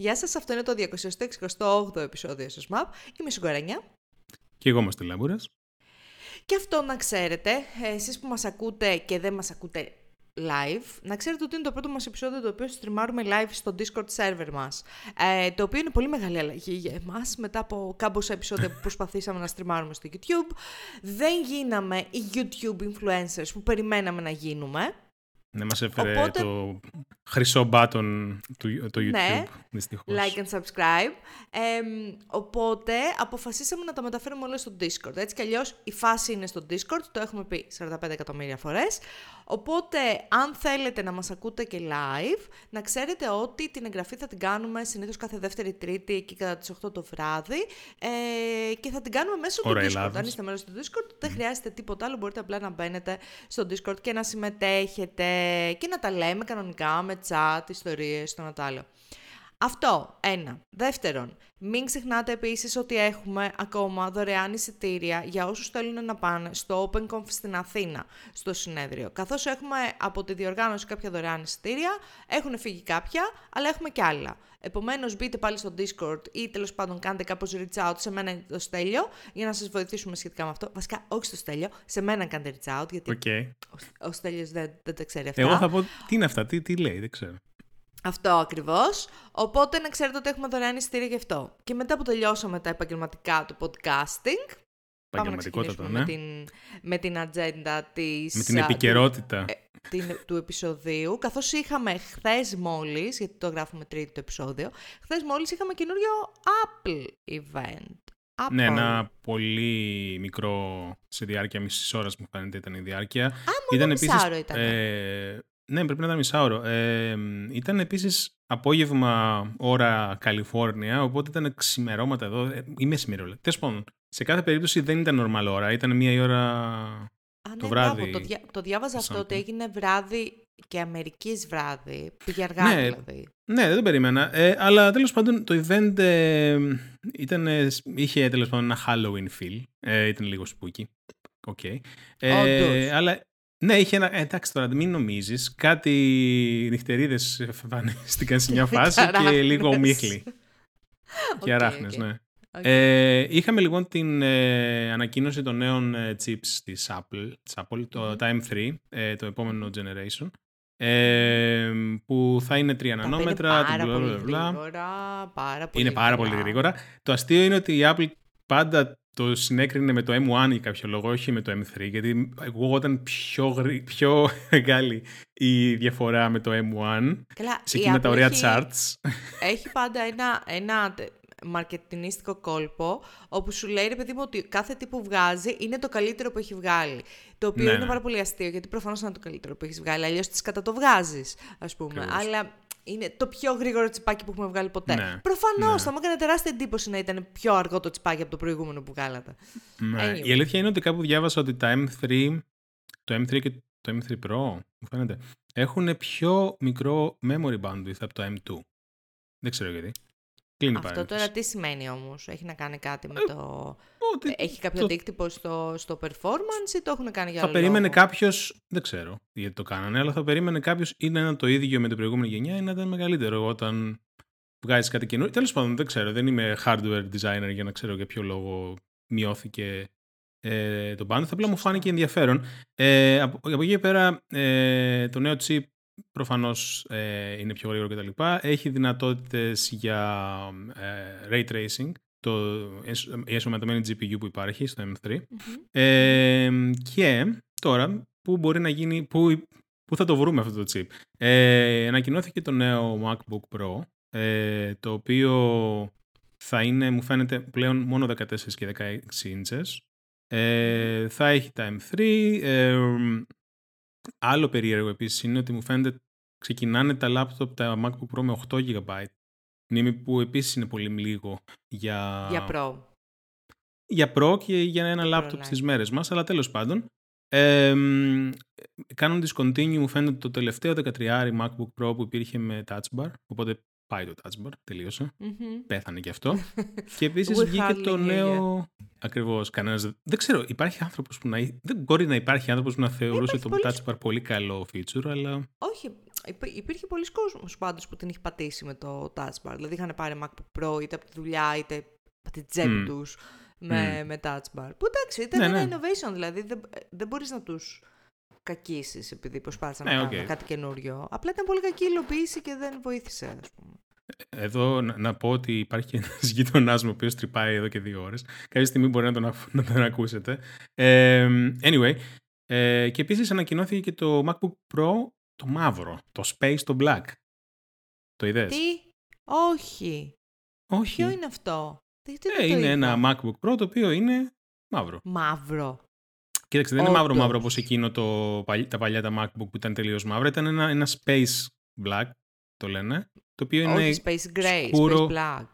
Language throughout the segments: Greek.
Γεια σας, αυτό είναι το 268ο επεισόδιο στο ΣΜΑΠ. Είμαι η Σουγκαρένια. Και εγώ είμαστε Λάμπουρας. Και αυτό να ξέρετε, εσείς που μας ακούτε και δεν μας ακούτε live, να ξέρετε ότι είναι το πρώτο μας επεισόδιο το οποίο στριμάρουμε live στο Discord server μας. Ε, το οποίο είναι πολύ μεγάλη αλλαγή για εμάς, μετά από κάμποσα επεισόδια που προσπαθήσαμε να στριμάρουμε στο YouTube. Δεν γίναμε οι YouTube influencers που περιμέναμε να γίνουμε. Ναι, μας έφερε το χρυσό button του το YouTube, ναι, δυστυχώς. like and subscribe. οπότε αποφασίσαμε να τα μεταφέρουμε όλα στο Discord. Έτσι κι αλλιώς η φάση είναι στο Discord, το έχουμε πει 45 εκατομμύρια φορές. Οπότε, αν θέλετε να μας ακούτε και live, να ξέρετε ότι την εγγραφή θα την κάνουμε συνήθως κάθε δεύτερη τρίτη, εκεί κατά τις 8 το βράδυ, ε, και θα την κάνουμε μέσω του Discord. Αν είστε μέλος του Discord, δεν χρειάζεται τίποτα άλλο, μπορείτε απλά να μπαίνετε στο Discord και να συμμετέχετε και να τα λέμε κανονικά με chat, ιστορίες, το να τα άλλο. Αυτό, ένα. Δεύτερον, μην ξεχνάτε επίσης ότι έχουμε ακόμα δωρεάν εισιτήρια για όσους θέλουν να πάνε στο OpenConf στην Αθήνα, στο συνέδριο. Καθώς έχουμε από τη διοργάνωση κάποια δωρεάν εισιτήρια, έχουν φύγει κάποια, αλλά έχουμε και άλλα. Επομένως μπείτε πάλι στο Discord ή τέλος πάντων κάντε κάπως reach out σε μένα το Στέλιο για να σας βοηθήσουμε σχετικά με αυτό. Βασικά όχι στο Στέλιο, σε μένα κάντε reach out γιατί okay. ο, ο Στέλιος δεν, δεν τα ξέρει αυτά. Εγώ θα πω τι είναι αυτά, τι, τι λέει, δεν ξέρω. Αυτό ακριβώς. Οπότε να ξέρετε ότι έχουμε δωρεάν εισιτήρια γι' αυτό. Και μετά που τελειώσαμε τα επαγγελματικά του podcasting, πάμε να ξεκινήσουμε ναι. με, την, με την ατζέντα της... Με την επικαιρότητα. Του, ε, την, του επεισοδίου. Καθώς είχαμε χθες μόλις, γιατί το γράφουμε τρίτη το επεισόδιο, χθες μόλις είχαμε καινούριο Apple event. Apple. Ναι, ένα πολύ μικρό σε διάρκεια μισής ώρας μου φαίνεται ήταν η διάρκεια. Α, ήταν επίσης, ήταν. Ε, ναι, πρέπει να ήταν μισάωρο. Ε, ήταν επίσης απόγευμα ώρα Καλιφόρνια, οπότε ήταν ξημερώματα εδώ. Ε, ή μεσημέρι Τέλος πάντων, σε κάθε περίπτωση δεν ήταν normal ώρα, ήταν μία ώρα Α, το ναι, βράδυ. το, διά, το διάβαζα αυτό ότι έγινε βράδυ και Αμερικής βράδυ. Πήγε αργά ναι, δηλαδή. Ναι, δεν το περίμενα. Ε, αλλά τέλος πάντων το event ε, ήταν, είχε τέλος πάντων ένα Halloween feel. Ε, ήταν λίγο spooky. Okay. Ε, αλλά ναι, είχε ένα. Ε, εντάξει τώρα, μην νομίζεις. Κάτι νυχτερίδες εμφανίστηκαν σε μια φάση και λίγο ομίχλη. και αράχνε, ναι. Ε, είχαμε λοιπόν την ε, ανακοίνωση των νέων ε, chips της Apple, της Apple το, τα M3, ε, το επόμενο generation, ε, που θα είναι 3 νανόμετρα. Πάρα πολύ γρήγορα, πάρα πολύ Είναι πάρα πολύ γρήγορα. Το αστείο είναι ότι η Apple πάντα το συνέκρινε με το M1 για κάποιο λόγο, όχι με το M3, γιατί εγώ όταν πιο, πιο μεγάλη η διαφορά με το M1 Καλά, σε εκείνα τα ωραία έχει, charts. Έχει πάντα ένα, ένα μαρκετινίστικο κόλπο, όπου σου λέει ρε παιδί μου ότι κάθε τι που βγάζει είναι το καλύτερο που έχει βγάλει. Το οποίο ναι, είναι ναι. πάρα πολύ αστείο, γιατί προφανώς είναι το καλύτερο που έχεις βγάλει, αλλιώς τη κατά το βγάζεις, ας πούμε. Αλλά είναι το πιο γρήγορο τσιπάκι που έχουμε βγάλει ποτέ. Ναι. Προφανώς ναι. θα μου έκανε τεράστια εντύπωση να ήταν πιο αργό το τσιπάκι από το προηγούμενο που βγάλατε. Ναι. Η αλήθεια είναι ότι κάπου διάβασα ότι τα M3, το M3 και το M3 Pro, μου φαίνεται, έχουν πιο μικρό memory bandwidth από το M2. Δεν ξέρω γιατί. Αυτό τώρα τι σημαίνει όμως, έχει να κάνει κάτι με ε, το. Ότι έχει κάποιο το... αντίκτυπο στο, στο performance ή το έχουν κάνει για άλλο Θα περίμενε κάποιο. Δεν ξέρω γιατί το κάνανε, αλλά θα περίμενε κάποιος ή να είναι το ίδιο με την προηγούμενη γενιά ή να ήταν μεγαλύτερο όταν βγάζει κάτι καινούριο. Τέλος πάντων, δεν ξέρω. Δεν είμαι hardware designer για να ξέρω για ποιο λόγο μειώθηκε ε, το bandwidth. Απλά μου φάνηκε ενδιαφέρον. Ε, από, από εκεί πέρα, ε, το νέο chip προφανώς ε, είναι πιο γρήγορο κτλ. Έχει δυνατότητες για ε, ray tracing, το, η εσωματωμένη GPU που υπάρχει στο M3. Ε, και τώρα, που μπορεί να γίνει, που, που θα το βρούμε αυτό το chip. Ε, ανακοινώθηκε το νέο MacBook Pro, ε, το οποίο θα είναι, μου φαίνεται, πλέον μόνο 14 και 16 inches. Ε, θα έχει τα M3, ε, Άλλο περίεργο επίσης είναι ότι μου φαίνεται ξεκινάνε τα laptop, τα MacBook Pro με 8 GB μνήμη που επίσης είναι πολύ λίγο για... Για Pro. Για Pro και για ένα laptop στις μέρες μας, αλλά τέλος πάντων. Ε, κάνουν discontinue, μου φαίνεται το τελευταίο 13 MacBook Pro που υπήρχε με Touch Bar, οπότε πάει το Touch Bar, τελείωσε. Πέθανε και αυτό. και επίσης βγήκε το νέο... Ακριβώς. Κανένας. Δεν ξέρω, υπάρχει άνθρωπος που να. Δεν μπορεί να υπάρχει άνθρωπος που να θεωρούσε το Touch Bar πολύ καλό feature, αλλά. Όχι. υπήρχε πολλοί κόσμος πάντως που την είχε πατήσει με το Touch Bar. Δηλαδή είχαν πάρει MacBook Pro είτε από τη δουλειά είτε από την τσέπη mm. τους με, mm. με Touch Bar. Που εντάξει ήταν ναι, ένα ναι. innovation δηλαδή. Δεν, δεν μπορείς να τους κακίσει επειδή προσπάθησαν ναι, να κάνουν κάτι καινούριο. Απλά ήταν πολύ κακή υλοποίηση και δεν βοήθησε, ας πούμε. Εδώ να, να πω ότι υπάρχει και ένας γείτονά μου ο οποίος τρυπάει εδώ και δύο ώρες. Κάποια στιγμή μπορεί να τον, να τον ακούσετε. Ε, anyway, ε, και επίσης ανακοινώθηκε και το MacBook Pro το μαύρο, το Space το Black. Το είδες; Τι, όχι. Όχι. Ποιο είναι αυτό; Τι, τι ε, είναι ένα MacBook Pro το οποίο είναι μαύρο. Μαύρο. Κοίταξε, δεν είναι μαύρο μαύρο όπως εκείνο το, τα παλιά τα MacBook που ήταν τελείως μαύρα. Ήταν ένα, ένα space black, το λένε. Το οποίο είναι Όχι, space gray, σκούρο... space black.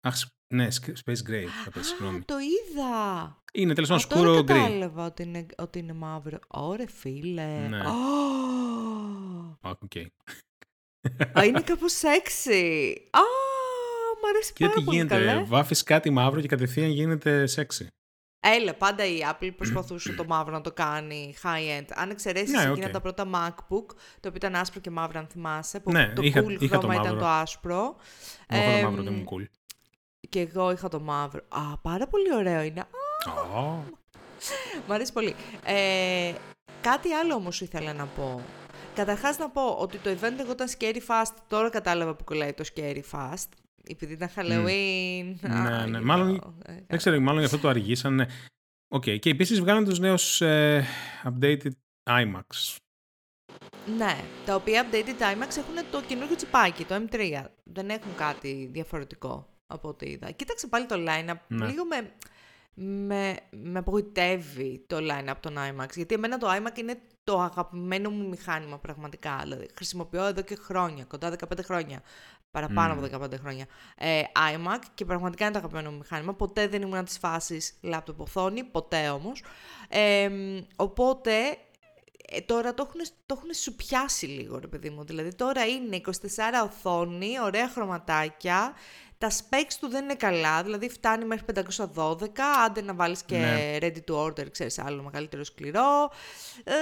Αχ, ναι, space gray, θα πες, συγγνώμη. το είδα. Είναι τέλος πάντων σκούρο γκρι. Δεν κατάλαβα ότι είναι, ότι είναι μαύρο. Ωρε φίλε. Ναι. Oh. Okay. Α, είναι κάπως sexy. Α, μ' αρέσει πάρα πολύ. Γιατί γίνεται, βάφεις κάτι μαύρο και κατευθείαν γίνεται sexy. Έλα, πάντα η Apple προσπαθούσε το μαύρο να το κάνει high-end. Αν εξαιρέσεις ναι, εκείνα τα πρώτα MacBook, το οποίο ήταν άσπρο και μαύρο, αν θυμάσαι, που ναι, το είχα, cool είχα χρώμα το ήταν το άσπρο. Εγώ είχα το μαύρο, δεν μου cool. Και εγώ είχα το μαύρο. Α, πάρα πολύ ωραίο είναι. Oh. Μ' αρέσει πολύ. Ε, κάτι άλλο όμως ήθελα να πω. Καταρχάς να πω ότι το event εγώ ήταν scary fast, τώρα κατάλαβα πού κολλάει το scary fast. Επειδή ήταν Halloween. Ναι, ναι. Μάλλον, ε, δεν ξέρω, μάλλον γι' αυτό το αργήσανε. OK. Okay. Και επίσης βγάλαν τους νέους ε, updated iMacs. Ναι, τα οποία updated iMacs έχουν το καινούργιο τσιπάκι, το M3. Δεν έχουν κάτι διαφορετικό από ό,τι είδα. Κοίταξε πάλι το line-up. Ναι. Λίγο με, με, με απογοητεύει το line-up των iMacs. Γιατί εμένα το iMac είναι το αγαπημένο μου μηχάνημα πραγματικά. Δηλαδή, χρησιμοποιώ εδώ και χρόνια, κοντά 15 χρόνια παραπάνω mm. από 15 χρόνια, ε, iMac και πραγματικά είναι το αγαπημένο μου μηχάνημα. Ποτέ δεν ήμουν της φάσης laptop οθόνη, ποτέ όμως. Ε, οπότε ε, τώρα το έχουν, το έχουν σου πιάσει λίγο, ρε παιδί μου. Δηλαδή τώρα είναι 24 οθόνη, ωραία χρωματάκια, τα specs του δεν είναι καλά, δηλαδή φτάνει μέχρι 512, άντε να βάλεις και ναι. ready to order, ξέρεις, άλλο μεγαλύτερο σκληρό. Ε,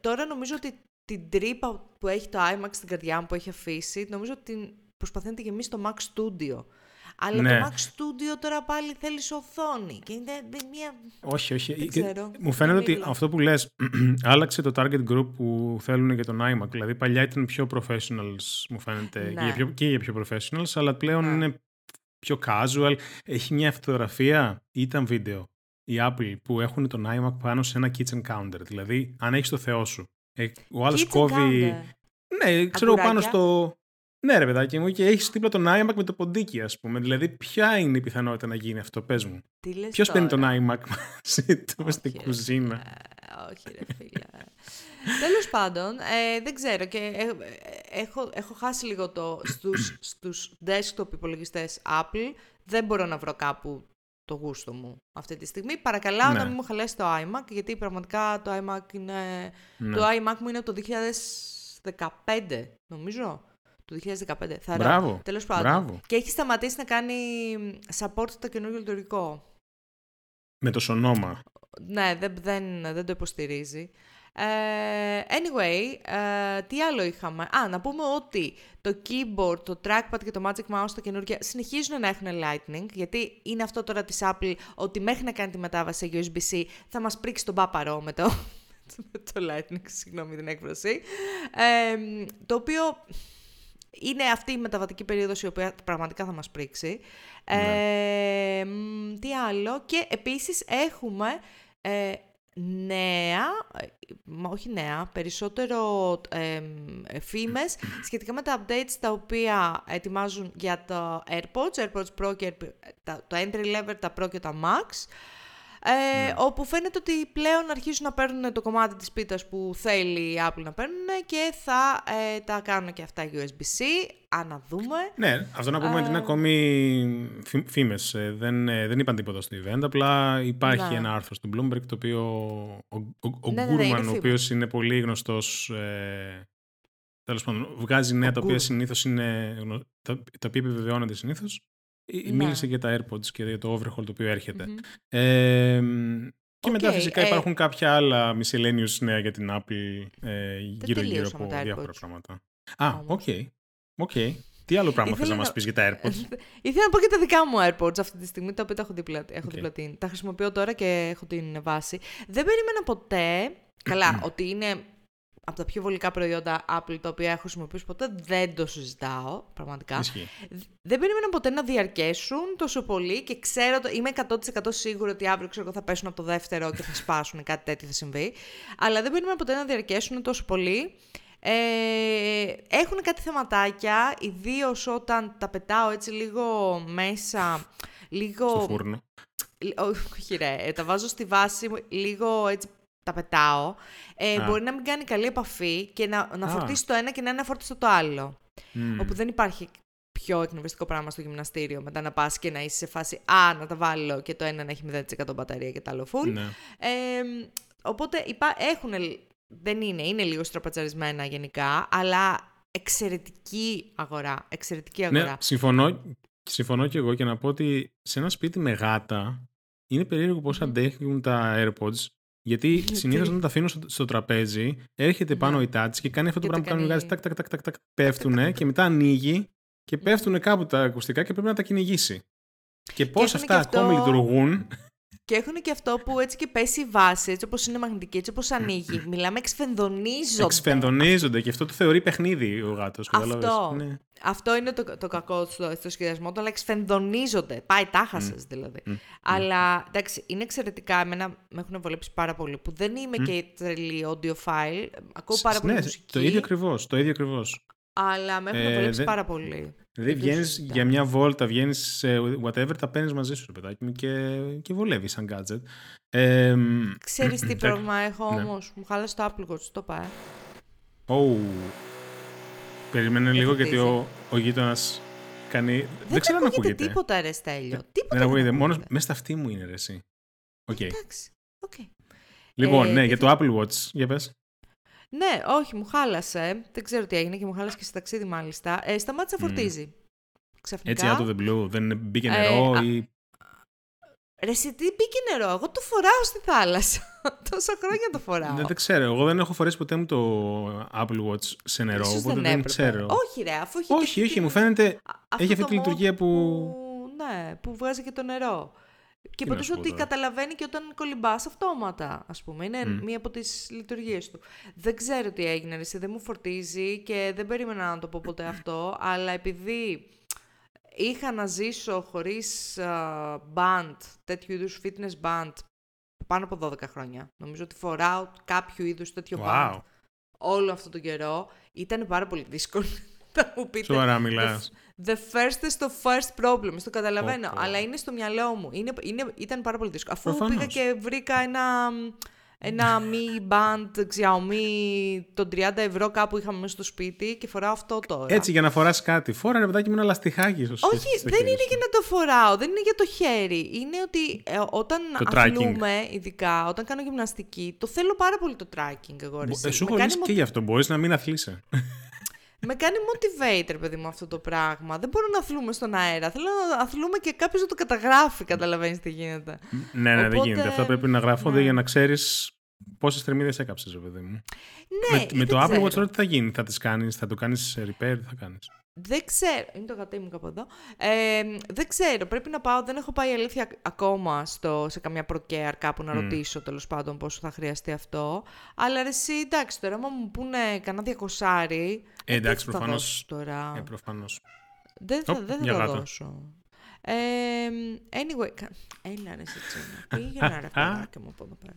τώρα νομίζω ότι την τρύπα που έχει το iMac στην καρδιά μου που έχει αφήσει, νομίζω ότι προσπαθεί να τη γεμίσει το Mac Studio. Αλλά ναι. το Mac Studio τώρα πάλι θέλει οθόνη και είναι μια... Όχι, όχι. Δεν ξέρω. Μου φαίνεται ότι αυτό που λες άλλαξε το target group που θέλουν για τον iMac. Δηλαδή παλιά ήταν πιο professionals, μου φαίνεται, ναι. και, για πιο, και για πιο professionals, αλλά πλέον ναι. είναι πιο casual. Έχει μια φωτογραφία, ήταν βίντεο, η Apple που έχουν τον iMac πάνω σε ένα kitchen counter. Δηλαδή, αν έχεις το θεό σου, ε, ο άλλος κόβει... Ναι, ξέρω πάνω στο... Ναι, ρε παιδάκι μου, και έχεις δίπλα τον iMac με το ποντίκι, ας πούμε. Δηλαδή, ποια είναι η πιθανότητα να γίνει αυτό, πες μου. Ποιος παίρνει τον iMac μαζί του στην κουζίνα; όχι, ρε φίλε. Τέλος πάντων, ε, δεν ξέρω και ε, ε, έχω, έχω χάσει λίγο το στους, στους desktop υπολογιστές Apple. Δεν μπορώ να βρω κάπου το γούστο μου αυτή τη στιγμή. Παρακαλάω ναι. να μην μου χαλέσει το iMac, γιατί πραγματικά το iMac είναι... Ναι. Το iMac μου είναι από το 2015, νομίζω. Το 2015. Θα Μπράβο. Τέλος πάντων. Μπράβο. Και έχει σταματήσει να κάνει support το καινούργιο λειτουργικό. Με το σονόμα. Ναι, δεν, δεν, δεν το υποστηρίζει. Ε, anyway, uh, τι άλλο είχαμε; Α, να πούμε ότι το keyboard, το trackpad και το magic mouse τα καινούργια συνεχίζουν να έχουν lightning, γιατί είναι αυτό τώρα της Apple, ότι μέχρι να κάνει τη μετάβαση σε USB-C θα μας πρίξει τον πάπαρο με το, το lightning, συγγνώμη την έκφραση. Ε, το οποίο είναι αυτή η μεταβατική περίοδος η οποία πραγματικά θα μας πρίξει. Ναι. τι άλλο; Και επίσης έχουμε ε, νέα, όχι νέα, περισσότερο ε, φήμες σχετικά με τα updates τα οποία ετοιμάζουν για το AirPods, AirPods Pro και το entry level, τα Pro και τα Max. Ε, ναι. Όπου φαίνεται ότι πλέον αρχίζουν να παίρνουν το κομμάτι της πίτας που θέλει η Apple να παίρνουν και θα ε, τα κάνουν και αυτά USB-C. Αναδούμε. Ναι, αυτό να πούμε ότι είναι ακόμη φήμες. Ε, δεν, δεν είπαν τίποτα στο event, απλά υπάρχει ναι. ένα άρθρο στο Bloomberg το οποίο ο, ο, ο ναι, Γκούρμαν, ναι, ο οποίος είναι πολύ γνωστός ε, τέλος πάντων, βγάζει νέα τα οποία συνήθως είναι, τα, τα οποία επιβεβαιώνονται συνήθως ναι. Μίλησε για τα AirPods και για το overhaul το οποίο έρχεται. Ε, και μετά φυσικά ε, υπάρχουν κάποια άλλα miscellaneous νέα για την Apple ε, γύρω-γύρω από διάφορα πράγματα. Α, OK. OK. Τι άλλο πράγμα θες να μας πεις για τα AirPods; Ήθελα να πω και τα δικά μου AirPods αυτή τη στιγμή, τα οποία τα έχω δίπλα, έχω δίπλα την. Τα χρησιμοποιώ τώρα και έχω την βάση. Δεν περίμενα ποτέ, καλά, ότι είναι από τα πιο βολικά προϊόντα Apple τα οποία έχω χρησιμοποιήσει ποτέ, δεν το συζητάω, πραγματικά. Ισχύει. Δεν περίμενα ποτέ να διαρκέσουν τόσο πολύ και ξέρω, το- είμαι 100% σίγουρη ότι αύριο ξέρω, εγώ, θα πέσουν από το δεύτερο και θα σπάσουν, κάτι τέτοιο θα συμβεί. Αλλά δεν περίμενα ποτέ να διαρκέσουν τόσο πολύ. Ε, έχουν κάτι θεματάκια, ιδίως όταν τα πετάω έτσι λίγο μέσα, λίγο... Στο φούρνο. Λ- Όχι ρε, ε, τα βάζω στη βάση, μου, λίγο έτσι τα πετάω. Ε, Α. μπορεί να μην κάνει καλή επαφή και να, να Α. φορτίσει το ένα και να είναι αφορτιστό το άλλο. Μμ. Όπου δεν υπάρχει πιο εκνευριστικό πράγμα στο γυμναστήριο. Μετά να πας και να είσαι σε φάση «Α, να τα βάλω» και το ένα να έχει 0% μπαταρία και το άλλο full. Ναι. Ε, οπότε υπά, έχουν, δεν είναι, είναι λίγο στραπατσαρισμένα γενικά, αλλά εξαιρετική αγορά. Εξαιρετική αγορά. Ναι, συμφωνώ, συμφωνώ και εγώ και να πω ότι σε ένα σπίτι με γάτα είναι περίεργο πώς αντέχουν τα AirPods γιατί συνήθως όταν τα αφήνω στο, στο τραπέζι, έρχεται πάνω Ναι. η τάτσι και κάνει αυτό το Και το πράγμα που κάνουν οι κάνει- γάτε. Τάκ, τάκ, τάκ, τάκ, τάκ, πέφτουνε και μετά ανοίγει και πέφτουν κάπου τα ακουστικά και πρέπει να τα κυνηγήσει. Και πώς έχουν αυτά και αυτό- ακόμη λειτουργούν. Και έχουν και αυτό που έτσι και πέσει η βάση, έτσι όπως είναι μαγνητική, έτσι όπως ανοίγει. Μιλάμε εξφενδονίζονται. Εξφενδονίζονται και αυτό το θεωρεί παιχνίδι ο γάτος. Αυτό. Ναι. Αυτό είναι το, το κακό στο, στο σχεδιασμό του, αλλά εξφενδονίζονται. Πάει τάχα σας δηλαδή. Αλλά εντάξει, είναι εξαιρετικά. Εμένα με έχουν βολέψει πάρα πολύ. Που δεν είμαι και τρελή audiophile. Ακούω πάρα πολύ ναι, μουσική. το ίδιο ακριβώς. Το ίδιο ακριβώς. Αλλά με έχουν Ε, βολέψει δεν- πάρα πολύ. Δηλαδή Δεν το βγαίνεις συζητάω. για μια βόλτα, βγαίνεις σε whatever, τα παίρνεις μαζί σου, ρε παιδάκι μου, και, και βολεύεις σαν gadget. Ε, μ, Ξέρεις τι εντάξει. πρόβλημα έχω Ναι. όμως; Μου χάλασε το Apple Watch, το πάει. Ω, Περίμενε λίγο γιατί φωτίζει. ο, ο γείτονας κάνει. Δεν, Δεν, ξέρω αν ακούγεται ακούγεται. τίποτα, ρε Στέλιο. Τίποτα Δεν ακούγεται. Μόνο ακούγεται. μέσα στα αυτή μου είναι ρε, εσύ. Οκ. Εντάξει. οκ. Λοιπόν, Ε, ναι, τι για το Apple Watch. Για πες. Ναι, όχι, μου χάλασε. Δεν ξέρω τι έγινε και μου χάλασε και σε ταξίδι μάλιστα. Ε, σταμάτησε να φορτίζει. Ξαφνικά. Έτσι, out of the blue. Δεν μπήκε Ε, νερό α- ή. Ρε, εσύ τι μπήκε νερό; Εγώ το φοράω στη θάλασσα. Τόσα χρόνια το φοράω. Δεν, δεν ξέρω. Εγώ δεν έχω φορέσει ποτέ μου το Apple Watch σε νερό, Ίσως οπότε δεν, έπρεπε. ξέρω. Όχι, ρε, αφού έχει. όχι, και όχι, την- μου φαίνεται. Α- αυτό έχει αυτή το τη λειτουργία mode που- Ναι, που βγάζει και το νερό. Και να σου υποτίθεται πω ότι τώρα. καταλαβαίνει και όταν κολυμπάς αυτόματα, ας πούμε. Είναι Μμ. μία από τις λειτουργίες του. Δεν ξέρω τι έγινε, ρε, εσύ δεν μου φορτίζει και δεν περίμενα να το πω ποτέ αυτό, αλλά επειδή είχα να ζήσω χωρίς α, band, τέτοιου είδους fitness band, πάνω από 12 χρόνια. Νομίζω ότι φοράω κάποιο είδους τέτοιο band Wow. όλο αυτό τον καιρό. Ήταν πάρα πολύ δύσκολο. Θα μου πείτε. Σοβαρά μιλάς. The first is the first problem. Το καταλαβαίνω. Πω, πω. Αλλά είναι στο μυαλό μου. Είναι, είναι, ήταν πάρα πολύ δύσκολο. Αφού Προφανώς. πήγα και βρήκα ένα, ένα Mi Band Xiaomi των 30 ευρώ κάπου είχαμε μέσα στο σπίτι και φοράω αυτό τώρα. Έτσι για να φοράς κάτι. Φόρα ρε παιδάκι μου ένα λαστιχάκι στο στο- Όχι, στο δεν χέρι είναι σου. για να το φοράω, δεν είναι για το χέρι. Είναι ότι ε, όταν Το tracking. αθλούμε, ειδικά όταν κάνω γυμναστική, το θέλω πάρα πολύ το tracking εγώ. ρε, Μπο- εσύ. ε, Σου Με έχω Με κάνει motivator, παιδί μου, αυτό το πράγμα. Δεν μπορούμε να αθλούμε στον αέρα. Θέλω να αθλούμε και κάποιος να το καταγράφει, καταλαβαίνεις τι γίνεται. ναι, ναι, δεν Οπότε, γίνεται. Αυτά πρέπει να γράφονται ναι. για να ξέρεις πόσες θερμίδες έκαψες, ρε παιδί μου. Ναι, με, δεν με το Apple ξέρω. Watch τώρα τι θα γίνει, θα τις κάνεις, θα το κάνεις repair, τι θα κάνεις; Δεν ξέρω. Είναι το γατί μου κάπου εδώ. Ε, δεν ξέρω. Πρέπει να πάω. Δεν έχω πάει αλήθεια ακόμα στο, σε καμιά προκαίρ κάπου να ρωτήσω τέλος πάντων πόσο θα χρειαστεί αυτό. Αλλά ρε, εσύ εντάξει τώρα, άμα μου πούνε κανένα διακοσάρι. Ε, εντάξει, τι θα προφανώς. δώσω Τώρα. Ε, προφανώς. Δεν θα, Οπ, δεν θα μια το γάτα. δώσω. Ε, anyway, κα- έλα ρε σε τσίνα. Πήγαινε ρε παιδάκι μου από εδώ πέρα.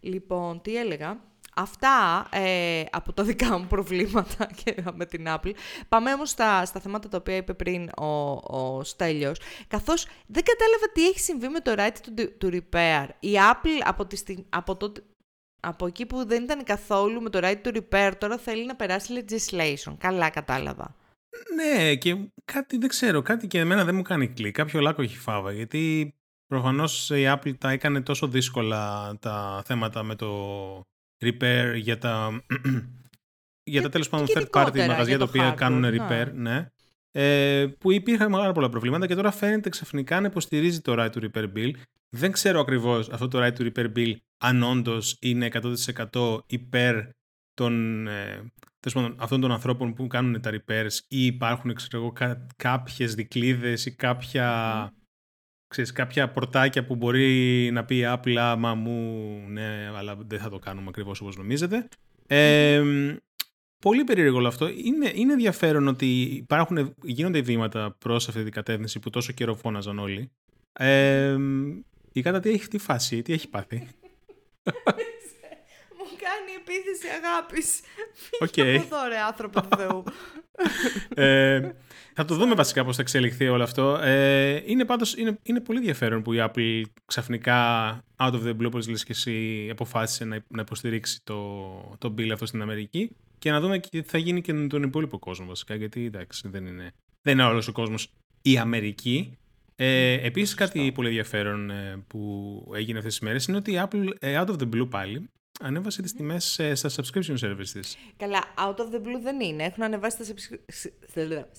Λοιπόν, τι έλεγα; Αυτά ε, από τα δικά μου προβλήματα και με την Apple. Πάμε όμως στα, στα θέματα τα οποία είπε πριν ο, ο Στέλιος. Καθώς δεν κατάλαβα τι έχει συμβεί με το right to, to repair. Η Apple από, τη, στιγ- από, τότε, από εκεί που δεν ήταν καθόλου με το right to repair τώρα θέλει να περάσει legislation. Καλά κατάλαβα. Ναι, και κάτι δεν ξέρω, κάτι και εμένα δεν μου κάνει κλικ. Κάποιο λάκκο έχει φάβα, γιατί προφανώς η Apple τα έκανε τόσο δύσκολα τα θέματα με το repair για τα, για τα τέλος πάντων και third party γενικότερα μαγαζιά για τα το οποία hardware, κάνουν ναι. repair, ναι. Ε, που υπήρχαν πάρα πολλά προβλήματα και τώρα φαίνεται ξαφνικά να υποστηρίζει το right to repair bill. Δεν ξέρω ακριβώς αυτό το right to repair bill αν όντως είναι 100% υπέρ των, ε, αυτών των ανθρώπων που κάνουν τα repairs ή υπάρχουν ξέρω εγώ, κά, κάποιες δικλείδες ή κάποια, ξέρεις, κάποια πορτάκια που μπορεί να πει η Apple άμα μου ναι αλλά δεν θα το κάνουμε ακριβώς όπως νομίζετε. Ε, πολύ περίεργο όλο αυτό. Είναι, είναι ενδιαφέρον ότι υπάρχουν, γίνονται βήματα προς αυτή την κατεύθυνση που τόσο καιρό φώναζαν όλοι. Ε, η γάτα τι έχει τη φάση, τι έχει πάθει. Μου κάνει επίθεση αγάπης. Οκ. Από εδώ ρε άνθρωπο του Θεού. ε, θα το δούμε βασικά πώς θα εξελιχθεί όλο αυτό. Ε, είναι πάντως είναι, είναι πολύ ενδιαφέρον που η Apple ξαφνικά out of the blue, όπως λες και εσύ, αποφάσισε να, να υποστηρίξει το, το bill αυτό στην Αμερική και να δούμε και τι θα γίνει και με τον υπόλοιπο κόσμο βασικά, γιατί εντάξει δεν είναι, δεν είναι όλος ο κόσμος η Αμερική. Ε, επίσης κάτι πολύ ενδιαφέρον ε, που έγινε αυτές τις μέρες είναι ότι η Apple ε, out of the blue πάλι ανέβασε τις τιμές ε, στα subscription services. Καλά, out of the blue δεν είναι. Έχουν ανεβάσει τα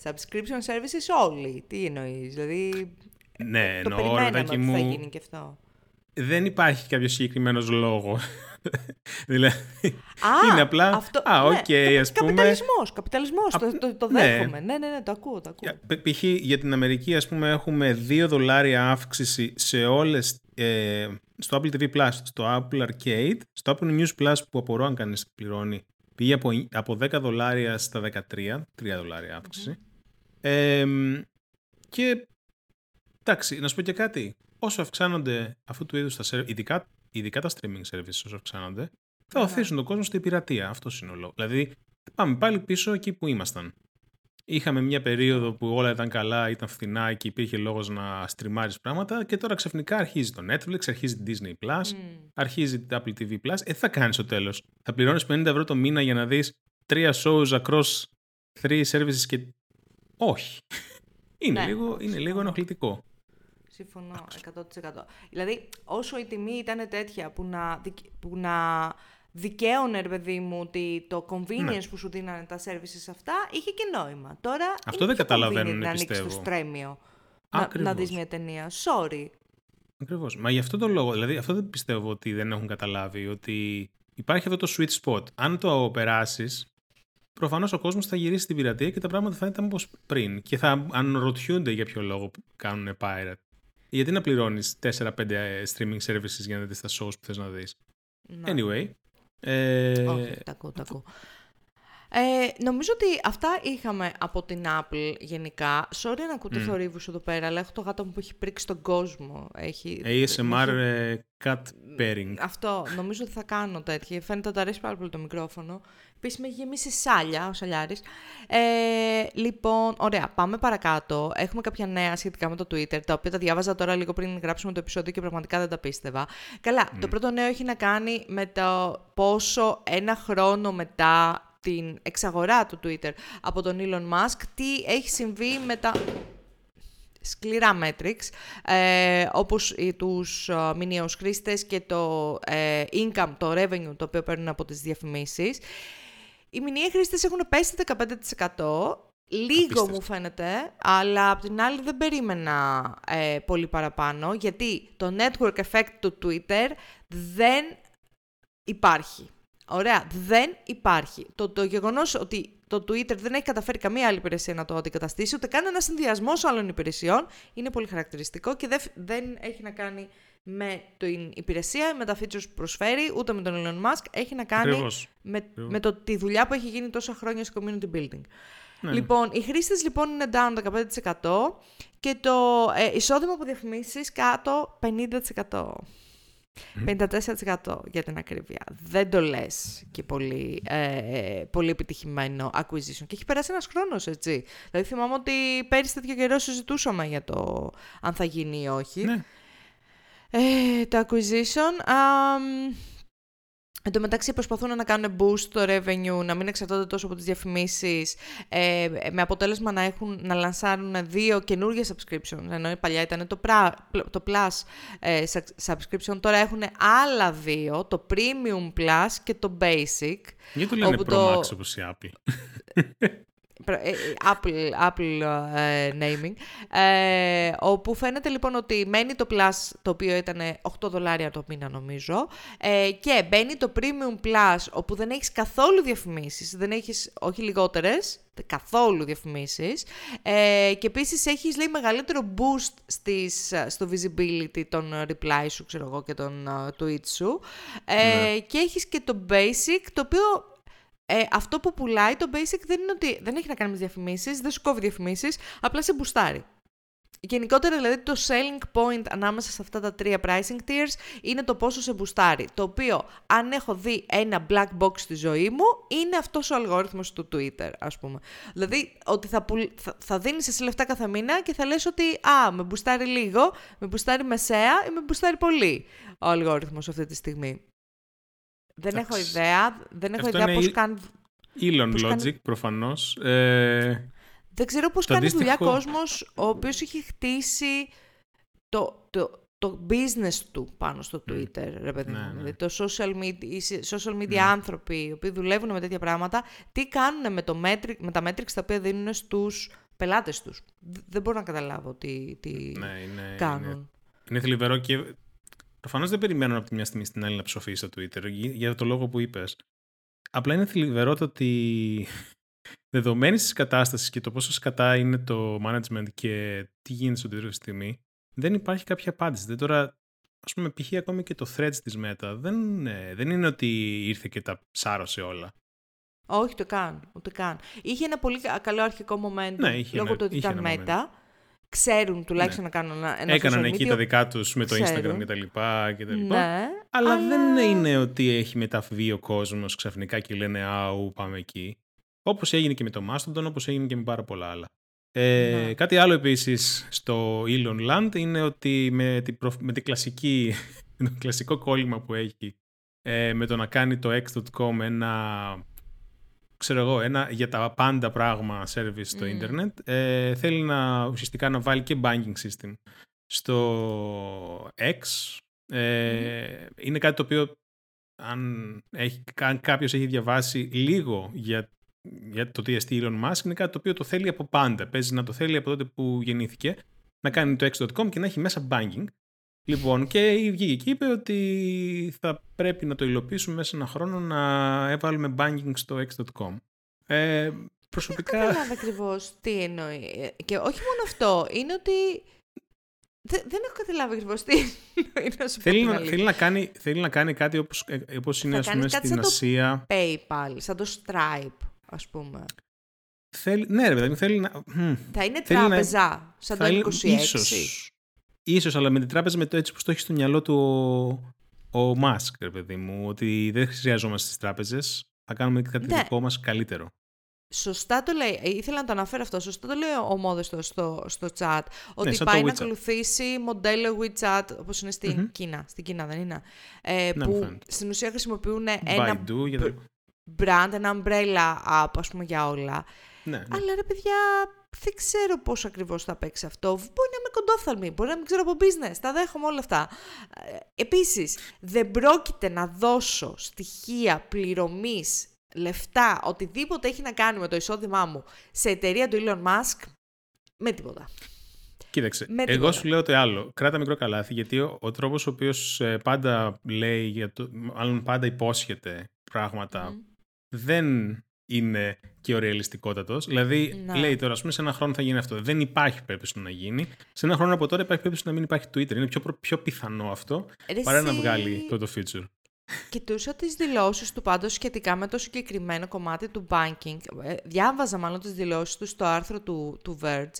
subscription services όλοι. Τι εννοείς, δηλαδή... Ναι, το εννοώ, περιμέναμε ρετάκι ότι θα μου, γίνει και αυτό. δεν υπάρχει κάποιο συγκεκριμένο λόγο. δηλαδή, Α, είναι απλά, αυτό, α, ναι, οκ, το- ας πούμε, Καπιταλισμός, καπιταλισμός, το, το, το ναι. δέχομαι. Ναι, ναι, ναι, το ακούω, το ακούω. Για- π- π.χ. για την Αμερική ας πούμε έχουμε 2 δολάρια αύξηση σε όλες ε, στο Apple TV Plus, στο Apple Arcade, στο Apple News Plus που απορώ αν κανείς πληρώνει πήγε από, από 10 δολάρια στα 13, 3 δολάρια αύξηση. Ε, και εντάξει, να σου πω και κάτι. Όσο αυξάνονται αυτού του είδους τα service, ειδικά, ειδικά τα streaming services όσο αυξάνονται, θα Ναι. οθήσουν τον κόσμο στην πειρατεία. Αυτό είναι ο λόγος. Δηλαδή, πάμε πάλι πίσω εκεί που ήμασταν. Είχαμε μια περίοδο που όλα ήταν καλά, ήταν φθηνά και υπήρχε λόγος να στριμάρεις πράγματα και τώρα ξαφνικά αρχίζει το Netflix, αρχίζει την Disney Plus, Μμ. αρχίζει την Apple TV Plus. Ε, τι θα κάνεις στο τέλος. Θα πληρώνεις 50 ευρώ το μήνα για να δεις τρία shows across three services και... Όχι. Είναι, Ναι, λίγο, είναι συμφωνώ. λίγο ενοχλητικό. Συμφωνώ 100%. Δηλαδή, όσο η τιμή ήταν τέτοια που να, δικ- που να δικαίωνε, ρε παιδί μου, ότι το convenience Ναι. που σου δίνανε τα services αυτά είχε και νόημα. Τώρα Αυτό είναι δεν πιο καταλαβαίνουν, convenient να ανοίξεις πιστεύω. το στρέμιο. Να, Ακριβώς. να δεις μια ταινία. Sorry. Ακριβώς. Μα γι' αυτό το λόγο, δηλαδή αυτό δεν πιστεύω ότι δεν έχουν καταλάβει, ότι υπάρχει αυτό το sweet spot. Αν το περάσεις, προφανώς ο κόσμος θα γυρίσει στην πειρατεία και τα πράγματα θα ήταν όπω πριν. Και θα αναρωτιούνται για ποιο λόγο κάνουν pirate. Γιατί να πληρώνεις 4-5 streaming services για να δεις τα shows που θες να δεις. Να. Anyway. Ε, Όχι, τα ακούω, τα ακούω. Ε, νομίζω ότι αυτά είχαμε από την Apple γενικά. Sorry να ακούτε Μμ. θορύβους εδώ πέρα, αλλά έχω το γάτο μου που έχει πρίξει τον κόσμο. Έχει, ASMR έχει- ε, cat pairing. Αυτό, νομίζω ότι θα κάνω τέτοια. Φαίνεται ότι αρέσει πάρα πολύ το μικρόφωνο. Επίση με έχει γεμίσεις σάλια, ο σαλιάρης. Ε, λοιπόν, ωραία, πάμε παρακάτω. Έχουμε κάποια νέα σχετικά με το Twitter, τα οποία τα διάβαζα τώρα λίγο πριν γράψουμε το επεισόδιο και πραγματικά δεν τα πίστευα. Καλά, το πρώτο νέο έχει να κάνει με το πόσο ένα χρόνο μετά την εξαγορά του Twitter από τον Elon Musk, τι έχει συμβεί με τα σκληρά metrics, ε, όπως οι- τους ε, μηνιαίους χρήστες και το ε, income, το revenue το οποίο παίρνουν από τις διαφημίσεις. Οι μηνιαίοι χρήστες έχουν πέσει 15%. Λίγο Απίστευτο. μου φαίνεται, αλλά απ' την άλλη δεν περίμενα ε, πολύ παραπάνω, γιατί το network effect του Twitter δεν υπάρχει. Ωραία, δεν υπάρχει. Το, το γεγονός ότι το Twitter δεν έχει καταφέρει καμία άλλη υπηρεσία να το αντικαταστήσει, ούτε καν ένα συνδυασμός άλλων υπηρεσιών, είναι πολύ χαρακτηριστικό και δεν, φ- δεν έχει να κάνει με την υπηρεσία, με τα features που προσφέρει, ούτε με τον Elon Musk. Έχει να κάνει Ακριβώς. με, με το, τη δουλειά που έχει γίνει τόσα χρόνια στο community building. Ναι. Λοιπόν, οι χρήστες λοιπόν είναι down 15% και το ε, εισόδημα από διαφημίσεις κάτω 50%. 54% για την ακρίβεια. Δεν το λες και πολύ, ε, πολύ επιτυχημένο acquisition. Και έχει περάσει ένας χρόνος, έτσι. Δηλαδή θυμάμαι ότι πέρυσι τέτοιο καιρό συζητούσαμε για το αν θα γίνει ή όχι. Ναι. Ε, το acquisition. αμ, Εν τω μεταξύ προσπαθούν να κάνουν boost το revenue, να μην εξαρτώνται τόσο από τις διαφημίσεις, ε, με αποτέλεσμα να, έχουν, να λανσάρουν δύο καινούργια subscription, ενώ παλιά ήταν το, pra, το Plus ε, subscription, τώρα έχουν άλλα δύο, το Premium Plus και το Basic. Γιατί το λένε όπου Pro το- Max όπως η Apple; Apple, Apple naming, ε, όπου φαίνεται λοιπόν ότι μένει το Plus, το οποίο ήταν 8 δολάρια το μήνα νομίζω, ε, και μπαίνει το Premium Plus, όπου δεν έχεις καθόλου διαφημίσεις, δεν έχεις, όχι λιγότερες, καθόλου διαφημίσεις. Ε, και επίσης έχεις λέει μεγαλύτερο boost στις, στο visibility των reply σου ξέρω εγώ και των uh, tweets σου. Ε, ναι. και έχεις και το basic το οποίο ε, αυτό που πουλάει το basic δεν είναι ότι δεν έχει να κάνει με διαφημίσεις, δεν σου κόβει διαφημίσεις, απλά σε μπουστάρει. Γενικότερα δηλαδή το selling point ανάμεσα σε αυτά τα τρία pricing tiers είναι το πόσο σε μπουστάρει. Το οποίο αν έχω δει ένα black box στη ζωή μου είναι αυτός ο αλγόριθμος του Twitter ας πούμε. Δηλαδή ότι θα, πουλ... θα, θα δίνεις εσύ λεφτά κάθε μήνα και θα λες ότι α, με μπουστάρει λίγο, με μπουστάρει μεσαία ή με μπουστάρει πολύ ο αλγόριθμος αυτή τη στιγμή. Δεν έχω ιδέα, δεν έχω ιδέα πώς κάνει... Elon Logic, προφανώς. Ε, δεν ξέρω πώς κάνει αντίστοιχο... δουλειά κόσμος ο οποίος έχει χτίσει το, το, το business του πάνω στο Twitter, ρε παιδί ναι, μου. Ναι. Δηλαδή το social media, οι social media ναι. άνθρωποι οι οποίοι δουλεύουν με τέτοια πράγματα, τι κάνουν με, το metric, με τα metrics τα οποία δίνουν στους πελάτες τους. Δεν μπορώ να καταλάβω τι, τι ναι, είναι, κάνουν. Είναι, είναι θλιβερό και προφανώς δεν περιμένω από τη μια στιγμή στην άλλη να ψοφήσει στο Twitter για το λόγο που είπες. Απλά είναι θλιβερό το ότι δεδομένη της κατάστασης και το πόσο σκατά είναι το management και τι γίνεται στον τελευταίο στιγμή, δεν υπάρχει κάποια απάντηση. Δεν τώρα, ας πούμε, π.χ. ακόμη και το threads της Meta δεν, ε, δεν είναι ότι ήρθε και τα ψάρωσε όλα. Όχι, το καν. Ούτε καν. Είχε ένα πολύ καλό αρχικό moment ναι, λόγω του ότι ήταν Meta. Ξέρουν τουλάχιστον ναι. να κάνουν ένα, ένα Έκαναν εκεί τα δικά τους με το Instagram και τα λοιπά. Και τα λοιπά. Ναι, αλλά, αλλά, δεν είναι ότι έχει μεταβεί ο κόσμος ξαφνικά και λένε Αου, πάμε εκεί. Όπως έγινε και με το Mastodon, όπως έγινε και με πάρα πολλά άλλα. Ε, ναι. Κάτι άλλο επίσης στο Elon Land είναι ότι με, την, με την κλασική, το κλασικό κόλλημα που έχει ε, με το να κάνει το X.com ένα ξέρω εγώ, ένα για τα πάντα πράγμα service στο ίντερνετ, ε, θέλει να, ουσιαστικά να βάλει και banking system στο X. Ε, Είναι κάτι το οποίο αν, έχει, αν κάποιος έχει διαβάσει λίγο για για το τι εστί Elon Musk είναι κάτι το οποίο το θέλει από πάντα. Παίζει να το θέλει από τότε που γεννήθηκε, να κάνει το X.com και να έχει μέσα banking. Λοιπόν, και βγήκε και είπε ότι θα πρέπει να το υλοποιήσουμε μέσα ένα χρόνο να έβαλουμε banking στο X.com. Ε, προσωπικά... Δεν καταλάβω ακριβώς τι εννοεί. Και όχι μόνο αυτό, είναι ότι δεν, δεν έχω καταλάβει ακριβώς τι εννοεί να σου θέλει, να, θέλει, να κάνει, θέλει να κάνει κάτι όπως, ε, όπως είναι ας πούμε, στην Ασία. Το PayPal, σαν το Stripe ας πούμε. Θέλει, ναι ρε παιδί θέλει να... Θα είναι τράπεζα, να, σαν το 26. Ίσως, ίσως, αλλά με την τράπεζα με το έτσι που το έχει στο μυαλό του ο, ο Μάσκ, ρε παιδί μου, ότι δεν χρειαζόμαστε τις τράπεζες, θα κάνουμε κάτι ναι. δικό μας καλύτερο. Σωστά το λέει, ήθελα να το αναφέρω αυτό, σωστά το λέει ο Μόδεστο στο, στο chat, ότι ναι, πάει να ακολουθήσει μοντέλο WeChat, όπως είναι στην Κίνα, στην Κίνα δεν είναι, ε, ναι, που στην ουσία χρησιμοποιούν ένα brand, ένα umbrella app, ας πούμε, για όλα. Ναι, ναι. Αλλά ρε παιδιά, δεν ξέρω πώς ακριβώς θα παίξει αυτό. Μπορεί να είμαι κοντόφθαλμη, μπορεί να μην ξέρω από business, τα δέχομαι όλα αυτά. Ε, επίσης, δεν πρόκειται να δώσω στοιχεία πληρωμής, λεφτά, οτιδήποτε έχει να κάνει με το εισόδημά μου σε εταιρεία του Elon Musk, με τίποτα. Κοίταξε, με εγώ σου λέω το άλλο. Κράτα μικρό καλάθι, γιατί ο, ο τρόπος ο οποίος ε, πάντα λέει, για το, μάλλον πάντα υπόσχεται πράγματα δεν είναι και ο ρεαλιστικότατος. Δηλαδή, να. λέει τώρα, ας πούμε, σε ένα χρόνο θα γίνει αυτό. Δεν υπάρχει περίπτωση να γίνει. Σε ένα χρόνο από τώρα υπάρχει περίπτωση να μην υπάρχει Twitter. Είναι πιο, πιο πιθανό αυτό Ρε παρά να βγάλει το, το feature. Κοιτούσα τις δηλώσεις του πάντως σχετικά με το συγκεκριμένο κομμάτι του banking. Ε, διάβαζα μάλλον τις δηλώσεις του στο άρθρο του, του Verge.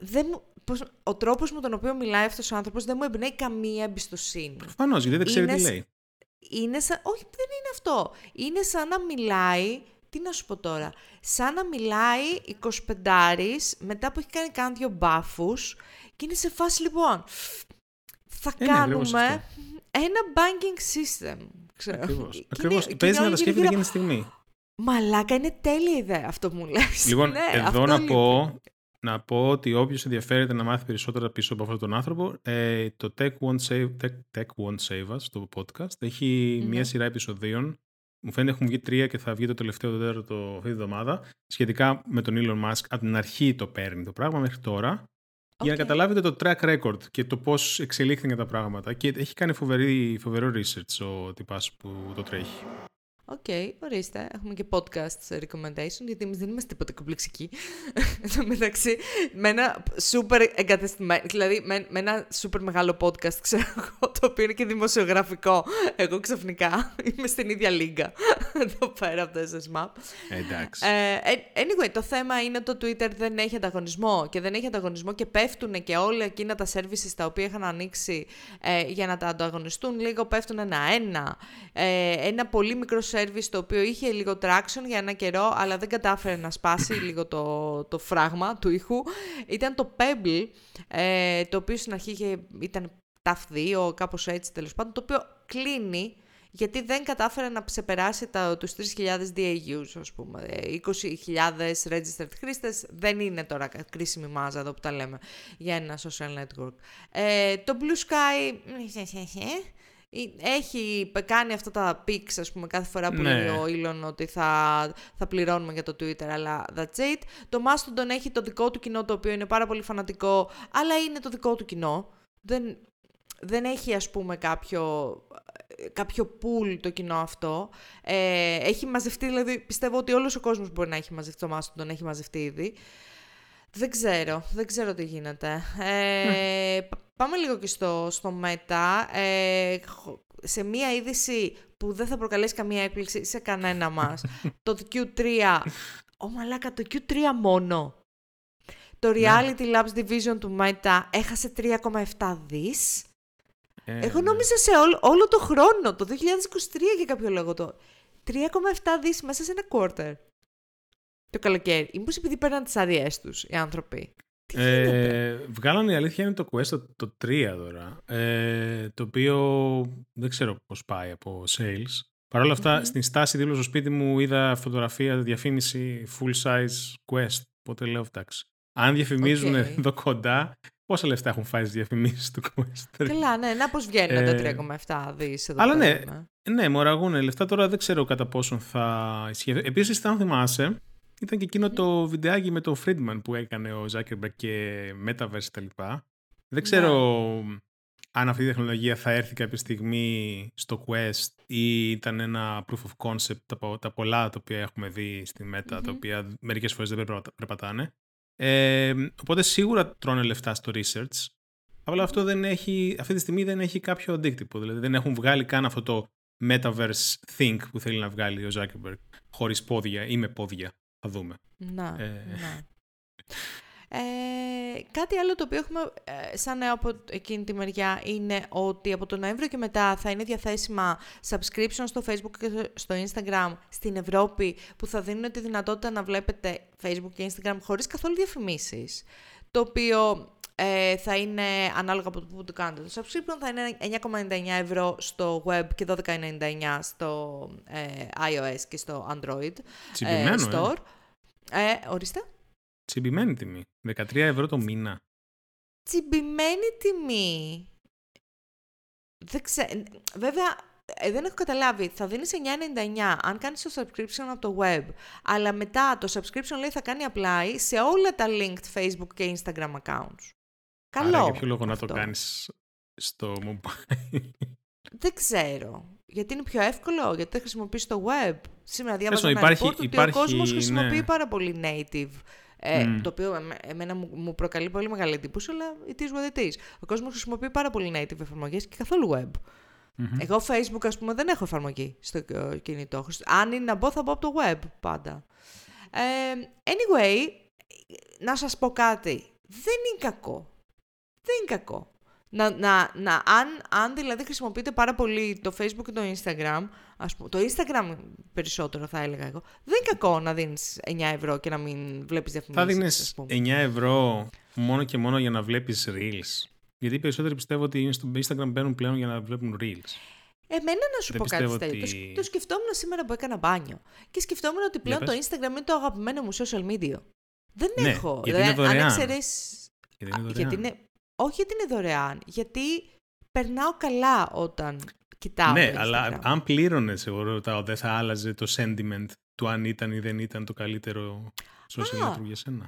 Δεν, πώς, ο τρόπος με τον οποίο μιλάει αυτός ο άνθρωπος δεν μου εμπνέει καμία εμπιστοσύνη. Προφανώς, γιατί δεν ξέρει τι λέει είναι σαν... Όχι, δεν είναι αυτό. Είναι σαν να μιλάει... Τι να σου πω τώρα. Σαν να μιλάει 25 μετά που έχει κάνει κάνει δύο μπάφους και είναι σε φάση λοιπόν. Θα ε, ναι, κάνουμε ένα banking system. Ξέρω. Ακριβώς. Ακριβώς. Παίζει να τα σκέφτεται εκείνη τη στιγμή. Μαλάκα, είναι τέλεια ιδέα αυτό που μου λες. Λοιπόν, ναι, εδώ να πω να πω ότι όποιος ενδιαφέρεται να μάθει περισσότερα πίσω από αυτόν τον άνθρωπο, ε, το Tech Won't, Save, Tech, Tech Won't Save Us, το podcast, έχει μία σειρά επεισοδίων μου φαίνεται έχουν βγει τρία και θα βγει το τελευταίο το τέταρτο αυτή τη εβδομάδα. Σχετικά με τον Elon Musk, από την αρχή το παίρνει το πράγμα μέχρι τώρα. Για να καταλάβετε το track record και το πώς εξελίχθηκαν τα πράγματα. Και έχει κάνει φοβερή, φοβερό research ο τυπάς που το τρέχει. OK, okay, ορίστε. Έχουμε και podcast recommendation, γιατί εμείς δεν είμαστε τίποτα κομπλεξικοί. Εν τω μεταξύ, με ένα super εγκατεστημένο, δηλαδή με, με, ένα super μεγάλο podcast, ξέρω εγώ, το οποίο είναι και δημοσιογραφικό. Εγώ ξαφνικά είμαι στην ίδια λίγα εδώ πέρα από το SSMAP. Εντάξει. Ε, anyway, το θέμα είναι ότι το Twitter δεν έχει ανταγωνισμό και δεν έχει ανταγωνισμό και πέφτουν και όλα εκείνα τα services τα οποία είχαν ανοίξει ε, για να τα ανταγωνιστούν λίγο πέφτουν ένα-ένα. Ε, ένα πολύ μικρό service το οποίο είχε λίγο traction για ένα καιρό, αλλά δεν κατάφερε να σπάσει λίγο το, το φράγμα του ήχου. Ήταν το Pebble, ε, το οποίο στην αρχή είχε, ήταν TAF 2, κάπως έτσι τέλος πάντων, το οποίο κλείνει γιατί δεν κατάφερε να ξεπεράσει τα, τους 3.000 DAUs, ας πούμε. 20.000 ε, registered χρήστες δεν είναι τώρα κρίσιμη μάζα εδώ που τα λέμε για ένα social network. Ε, το Blue Sky έχει κάνει αυτά τα pics, ας πούμε, κάθε φορά που ναι. λέει ο Elon ότι θα, θα πληρώνουμε για το Twitter, αλλά that's it. Το Mastodon έχει το δικό του κοινό, το οποίο είναι πάρα πολύ φανατικό, αλλά είναι το δικό του κοινό. Δεν, δεν έχει, ας πούμε, κάποιο, κάποιο pool το κοινό αυτό. Ε, έχει μαζευτεί, δηλαδή, πιστεύω ότι όλος ο κόσμος μπορεί να έχει μαζευτεί το Mastodon, έχει μαζευτεί ήδη. Δεν ξέρω, δεν ξέρω τι γίνεται. Ε, Πάμε λίγο και στο, στο Meta. Ε, σε μία είδηση που δεν θα προκαλέσει καμία έκπληξη σε κανένα μας. το Q3. Ω μαλάκα, το Q3 μόνο. Το ναι. Reality Labs Division του Meta έχασε 3,7 δις. Ε, Εγώ ναι. νόμιζα σε όλο, όλο το χρόνο, το 2023 για κάποιο λόγο το. 3,7 δις μέσα σε ένα quarter. Το καλοκαίρι. Ή μήπως επειδή παίρναν τις άδειές τους οι άνθρωποι. Ε, βγάλανε η αλήθεια είναι το Quest το, 3 τώρα. Ε, το οποίο δεν ξέρω πώς πάει από sales. Παρ' όλα αυτά, στην στάση δίπλα στο σπίτι μου είδα φωτογραφία, διαφήμιση full size Quest. Οπότε λέω, εντάξει. Αν διαφημίζουν okay. εδώ κοντά, πόσα λεφτά έχουν φάει στις διαφημίσεις του Quest. Καλά, ναι, να πώς βγαίνουν ε, τα 3,7 δις εδώ Αλλά ναι, ναι, μοραγούν λεφτά. Τώρα δεν ξέρω κατά πόσον θα ισχύει. Επίσης, αν θυμάσαι, ήταν και εκείνο το βιντεάκι με το Friedman που έκανε ο Zuckerberg και Metaverse κτλ. Δεν ξέρω ναι. αν αυτή η τεχνολογία θα έρθει κάποια στιγμή στο Quest ή ήταν ένα proof of concept τα, τα πολλά τα οποία έχουμε δει στη Meta, τα οποία μερικές φορές δεν περπατάνε. Ε, οπότε σίγουρα τρώνε λεφτά στο research. Αλλά αυτό δεν έχει, αυτή τη στιγμή δεν έχει κάποιο αντίκτυπο. Δηλαδή δεν έχουν βγάλει καν αυτό το metaverse think που θέλει να βγάλει ο Zuckerberg χωρίς πόδια ή με πόδια. Θα δούμε. Να, ε... Ε, κάτι άλλο το οποίο έχουμε ε, σαν νέο από εκείνη τη μεριά είναι ότι από τον Νοέμβριο και μετά θα είναι διαθέσιμα subscription στο Facebook και στο Instagram στην Ευρώπη που θα δίνουν τη δυνατότητα να βλέπετε Facebook και Instagram χωρίς καθόλου διαφημίσεις. Το οποίο ε, θα είναι ανάλογα από το που το κάνετε. Το subscription θα είναι 9,99 ευρώ στο web και 12,99 στο ε, iOS και στο Android ε, store. Ε, ορίστε. Τσιμπημένη τιμή. 13 ευρώ το μήνα. Τσιμπημένη τιμή. Δεν ξέρω. Βέβαια, ε, δεν έχω καταλάβει. Θα δίνεις 9,99 αν κάνεις το subscription από το web. Αλλά μετά το subscription λέει θα κάνει apply σε όλα τα linked Facebook και Instagram accounts. Καλό. Άρα για ποιο λόγο να το κάνεις στο mobile; Δεν ξέρω. Γιατί είναι πιο εύκολο, γιατί δεν χρησιμοποιείς το web. Σήμερα διάβαζα ένα υπάρχει, report ότι ο κόσμος ναι. χρησιμοποιεί πάρα πολύ native. Ε, Το οποίο εμένα μου, μου προκαλεί πολύ μεγάλη εντύπωση, αλλά it is what it is. Ο κόσμος χρησιμοποιεί πάρα πολύ native εφαρμογές και καθόλου web. Mm-hmm. Εγώ Facebook, ας πούμε, δεν έχω εφαρμογή στο κινητό. Αν είναι να μπω, θα μπω από το web πάντα. Ε, anyway, να σας πω κάτι. Δεν είναι κακό δεν είναι κακό. Να, να, να, αν, αν δηλαδή χρησιμοποιείτε πάρα πολύ το Facebook και το Instagram, ας πούμε, το Instagram περισσότερο θα έλεγα εγώ, δεν είναι κακό να δίνεις 9 ευρώ και να μην βλέπεις διαφημίσεις. Θα δίνεις 9 ευρώ μόνο και μόνο για να βλέπεις Reels. Γιατί οι περισσότεροι πιστεύω ότι στο Instagram μπαίνουν πλέον για να βλέπουν Reels. Εμένα να σου πω κάτι τέτοιο. Ότι... Το, σκεφτόμουν σήμερα που έκανα μπάνιο. Και σκεφτόμουν ότι πλέον το Instagram είναι το αγαπημένο μου social media. Δεν ναι, έχω. Γιατί είναι δωρεάν. Αν εξαιρέσει. Γιατί, γιατί είναι όχι γιατί είναι δωρεάν, γιατί περνάω καλά όταν κοιτάω ναι, το αλλά Instagram. αν πλήρωνες, εγώ ρωτάω, δεν θα άλλαζε το sentiment του αν ήταν ή δεν ήταν το καλύτερο social Α. network για σένα;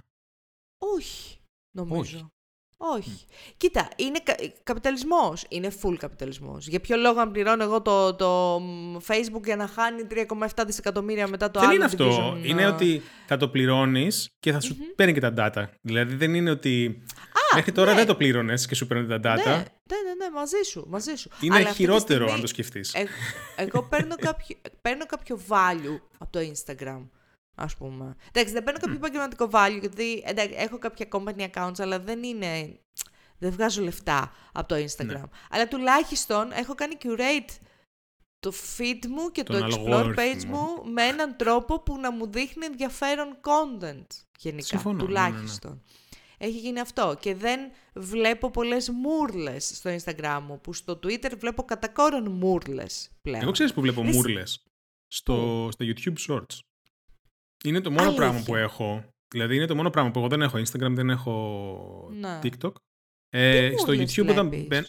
Όχι, νομίζω. Όχι. Όχι. Κοίτα, είναι κα- καπιταλισμός. Είναι full καπιταλισμός. Για ποιο λόγο αν πληρώνω εγώ το, το μ, Facebook για να χάνει 3,7 δισεκατομμύρια μετά το δεν άλλο είναι αυτό. division, Είναι α, ότι θα το πληρώνεις και θα σου παίρνει και τα data. Δηλαδή δεν είναι ότι. Μέχρι τώρα ναι. δεν το πλήρωνες και σου παίρνει τα data. Ναι, ναι, ναι, ναι, μαζί σου, μαζί σου. Είναι Αλλά αυτή τη χειρότερο στιγμή αν το σκεφτείς. ε- εγώ παίρνω κάποιο, παίρνω κάποιο value από το Instagram, ας πούμε. Εντάξει, δεν παίρνω κάποιο επαγγελματικό value, γιατί εντάξει, έχω κάποια company accounts, αλλά δεν είναι... Δεν βγάζω λεφτά από το Instagram. Ναι. Αλλά τουλάχιστον έχω κάνει curate το feed μου και Τον το explore αλγόριθμο. page μου με έναν τρόπο που να μου δείχνει ενδιαφέρον content γενικά. Συμφωνώ, ναι, ναι, ναι. Τουλάχιστον. Έχει γίνει αυτό. Και δεν βλέπω πολλές μούρλες στο Instagram μου, που στο Twitter βλέπω κατά κόρον μούρλες πλέον. Εγώ ξέρεις που βλέπω Εσύ- μούρλε. Στο, στα YouTube Shorts. Είναι το μόνο Αλήθεια. πράγμα που έχω. Δηλαδή είναι το μόνο πράγμα που εγώ δεν έχω Instagram, δεν έχω Ναι. TikTok. Ε, Τι στο μούρλες YouTube όταν βλέπεις; μπαίν-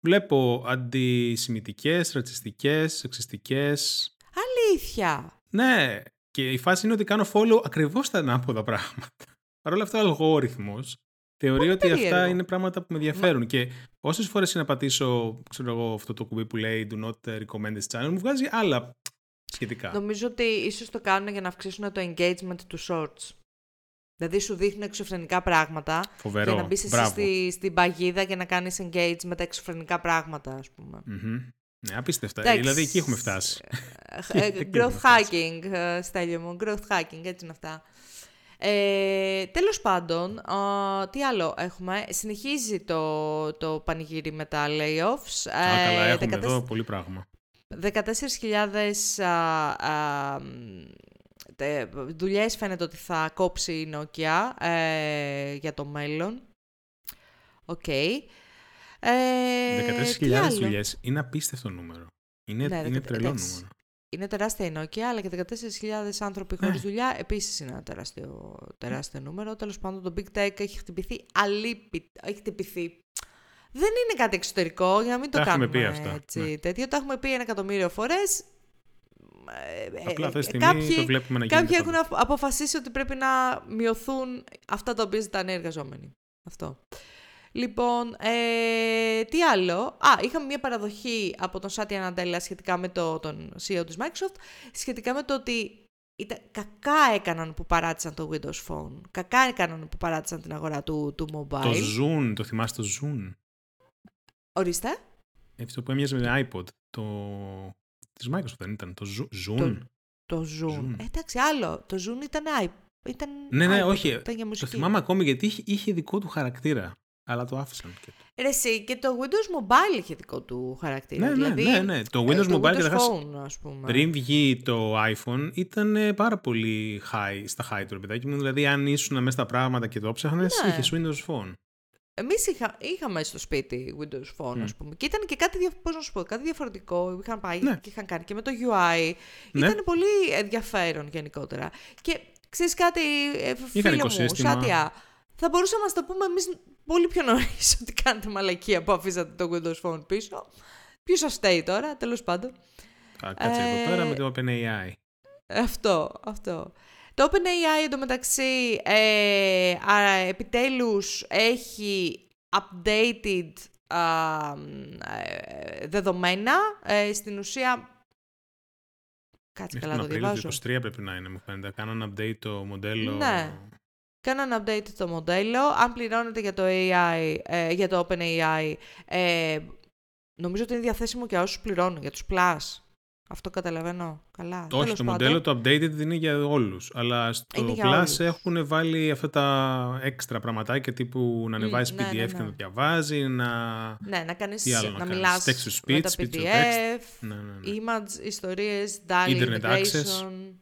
βλέπω αντισημιτικές, ρατσιστικές, σεξιστικές. Αλήθεια. Ναι, και η φάση είναι ότι κάνω follow ακριβώς τα ανάποδα πράγματα. Παρ' όλα αυτά ο αλγόριθμος θεωρεί ότι αυτά περίεργο. είναι πράγματα που με ενδιαφέρουν και όσες φορές είναι να πατήσω ξέρω εγώ, αυτό το κουμπί που λέει do not recommend this channel μου βγάζει άλλα σχετικά. Νομίζω ότι ίσως το κάνουν για να αυξήσουν το engagement του shorts. Δηλαδή σου δείχνουν εξωφρενικά πράγματα Φοβερό. για να μπεις εσύ Μπράβο. στη, στην παγίδα και να κάνεις engage με τα εξωφρενικά πράγματα, ας πούμε. Μμμ. Ναι, απίστευτα. Εντάξει. Δηλαδή εκεί έχουμε φτάσει. Ε, ε, Εκεί growth έχουμε φτάσει. hacking, ε, Στέλιο μου. Growth hacking, έτσι είναι αυτά. Ε, τέλος πάντων, α, τι άλλο έχουμε; Συνεχίζει το, το πανηγύρι με τα layoffs. Α, καλά, Ε, έχουμε 14 εδώ πολύ πράγμα. 14.000 α, α, μ, τε- δουλειές φαίνεται ότι θα κόψει η Nokia ε, για το μέλλον. Οκ. Ε, 14.000 τι άλλο; δουλειές είναι απίστευτο νούμερο. Είναι, Ναι, είναι δεκα- τρελό εντάξει. νούμερο. Είναι τεράστια η Nokia, αλλά και 14.000 άνθρωποι Ναι. χωρίς δουλειά επίσης είναι ένα τεράστιο, τεράστιο νούμερο. Τέλος πάντων, το Big Tech έχει χτυπηθεί αλύπητα. Έχει χτυπηθεί. Δεν είναι κάτι εξωτερικό, για να μην το Τα έχουμε κάνουμε πει αυτά, έτσι. ναι. Τέτοιο, το έχουμε πει ένα εκατομμύριο φορές. Ε, Απλά αυτή τη ε, στιγμή κάποιοι- το βλέπουμε να γίνεται. Κάποιοι έχουν παντού. απο- αποφασίσει ότι πρέπει να μειωθούν αυτά τα οποία ζητάνε οι εργαζόμενοι. Αυτό. Λοιπόν, ε, τι άλλο; Α, είχαμε μια παραδοχή από τον Σάτια Ναντέλα σχετικά με το, τον CEO της Microsoft, σχετικά με το ότι ήταν, κακά έκαναν που παράτησαν το Windows Phone. Κακά έκαναν που παράτησαν την αγορά του, του mobile. Το Zoom, το θυμάσαι το Zoom; Ορίστε. Αυτό που έμοιαζε με iPod. Το... Της Microsoft δεν ήταν. Το Zo- Zoom. Το Zoom. Zoom. Ε, εντάξει, άλλο. Το Zoom ήταν, i- ήταν Ναι, ναι, iPod, όχι. Ήταν για Το μουσική. θυμάμαι ακόμη γιατί είχε, είχε δικό του χαρακτήρα. Αλλά το άφησαν. Και... Ρε εσύ, και το Windows Mobile είχε δικό του χαρακτήρα. Ναι, ναι, δηλαδή, ναι, ναι. Το ε, Windows το Mobile Windows καταρχάς, Phone, ας πούμε. Πριν βγει το iPhone ήταν ε, πάρα πολύ high, στα high του ρε παιδάκι μου. Δηλαδή, αν ήσουν μέσα στα πράγματα και το ψάχνες, Ναι. είχες Windows Phone. Εμείς είχα, είχαμε στο σπίτι Windows Phone, Μμ. ας πούμε. Και ήταν και κάτι, δια- πώς να σου πω, κάτι διαφορετικό. Είχαν πάει Ναι. και είχαν κάνει και με το UI. Ναι. Ήταν πολύ ενδιαφέρον γενικότερα. Και ξέρεις κάτι, ε, φίλο μου, οικοσύστημα. Σάτια, θα μπορούσαμε να το πούμε εμείς πολύ πιο νωρίς ότι κάνετε μαλακία που αφήσατε το Windows Phone πίσω. Ποιος σας φταίει τώρα, τέλος πάντων. Θα κάτσε Ε, εδώ πέρα με το OpenAI. Αυτό, αυτό. Το OpenAI εντωμεταξύ ε, α, επιτέλους έχει updated α, ε, δεδομένα. Ε, στην ουσία... Κάτσε Μέχρι καλά τον το Απρίλιο διαβάζω. του 23 πρέπει να είναι, μου φαίνεται. Κάναν update το μοντέλο. Ναι. Κάναν update το μοντέλο. Αν πληρώνετε για το AI, ε, για το OpenAI, ε, νομίζω ότι είναι διαθέσιμο και όσους πληρώνουν, για τους Plus. Αυτό καταλαβαίνω καλά. Όχι, Τέλος το πάντων. μοντέλο το updated είναι για όλους. Αλλά στο Είναι για Plus όλους. έχουν βάλει αυτά τα έξτρα πραγματάκια τύπου να ανεβάζει ναι, PDF ναι, και ναι. να το διαβάζει, να... Ναι, να κάνεις, Τι άλλο να, να κάνεις, μιλάς text to με speech, τα speech to PDF, Ναι, ναι, ναι. image, ιστορίες, DALI Internet integration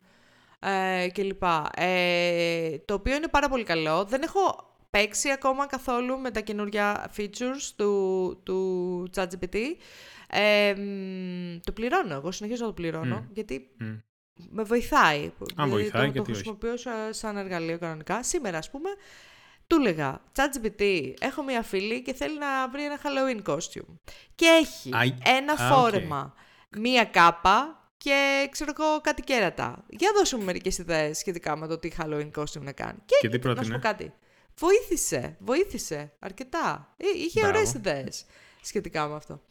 ε, κλπ. Ε, το οποίο είναι πάρα πολύ καλό. Δεν έχω παίξει ακόμα καθόλου με τα καινούργια features του, του ChatGPT. Ε, μ, το πληρώνω, εγώ συνεχίζω να το πληρώνω, Μμ. γιατί Μμ. με βοηθάει. Αν βοηθάει, το, το γιατί όχι. χρησιμοποιώ σα- σαν εργαλείο κανονικά. Σήμερα, ας πούμε, Του έλεγα, ChatGPT, έχω μια φίλη και θέλει να βρει ένα Halloween costume. Και έχει ένα φόρεμα, μία κάπα και ξέρω εγώ κάτι κέρατα. Για δώσω μου μερικές ιδέες σχετικά με το τι Halloween costume να κάνει. Και, και τι να σου πω κάτι. Βοήθησε, βοήθησε αρκετά. Ε, είχε Μπράβο. ωραίες ιδέες σχετικά με αυτό.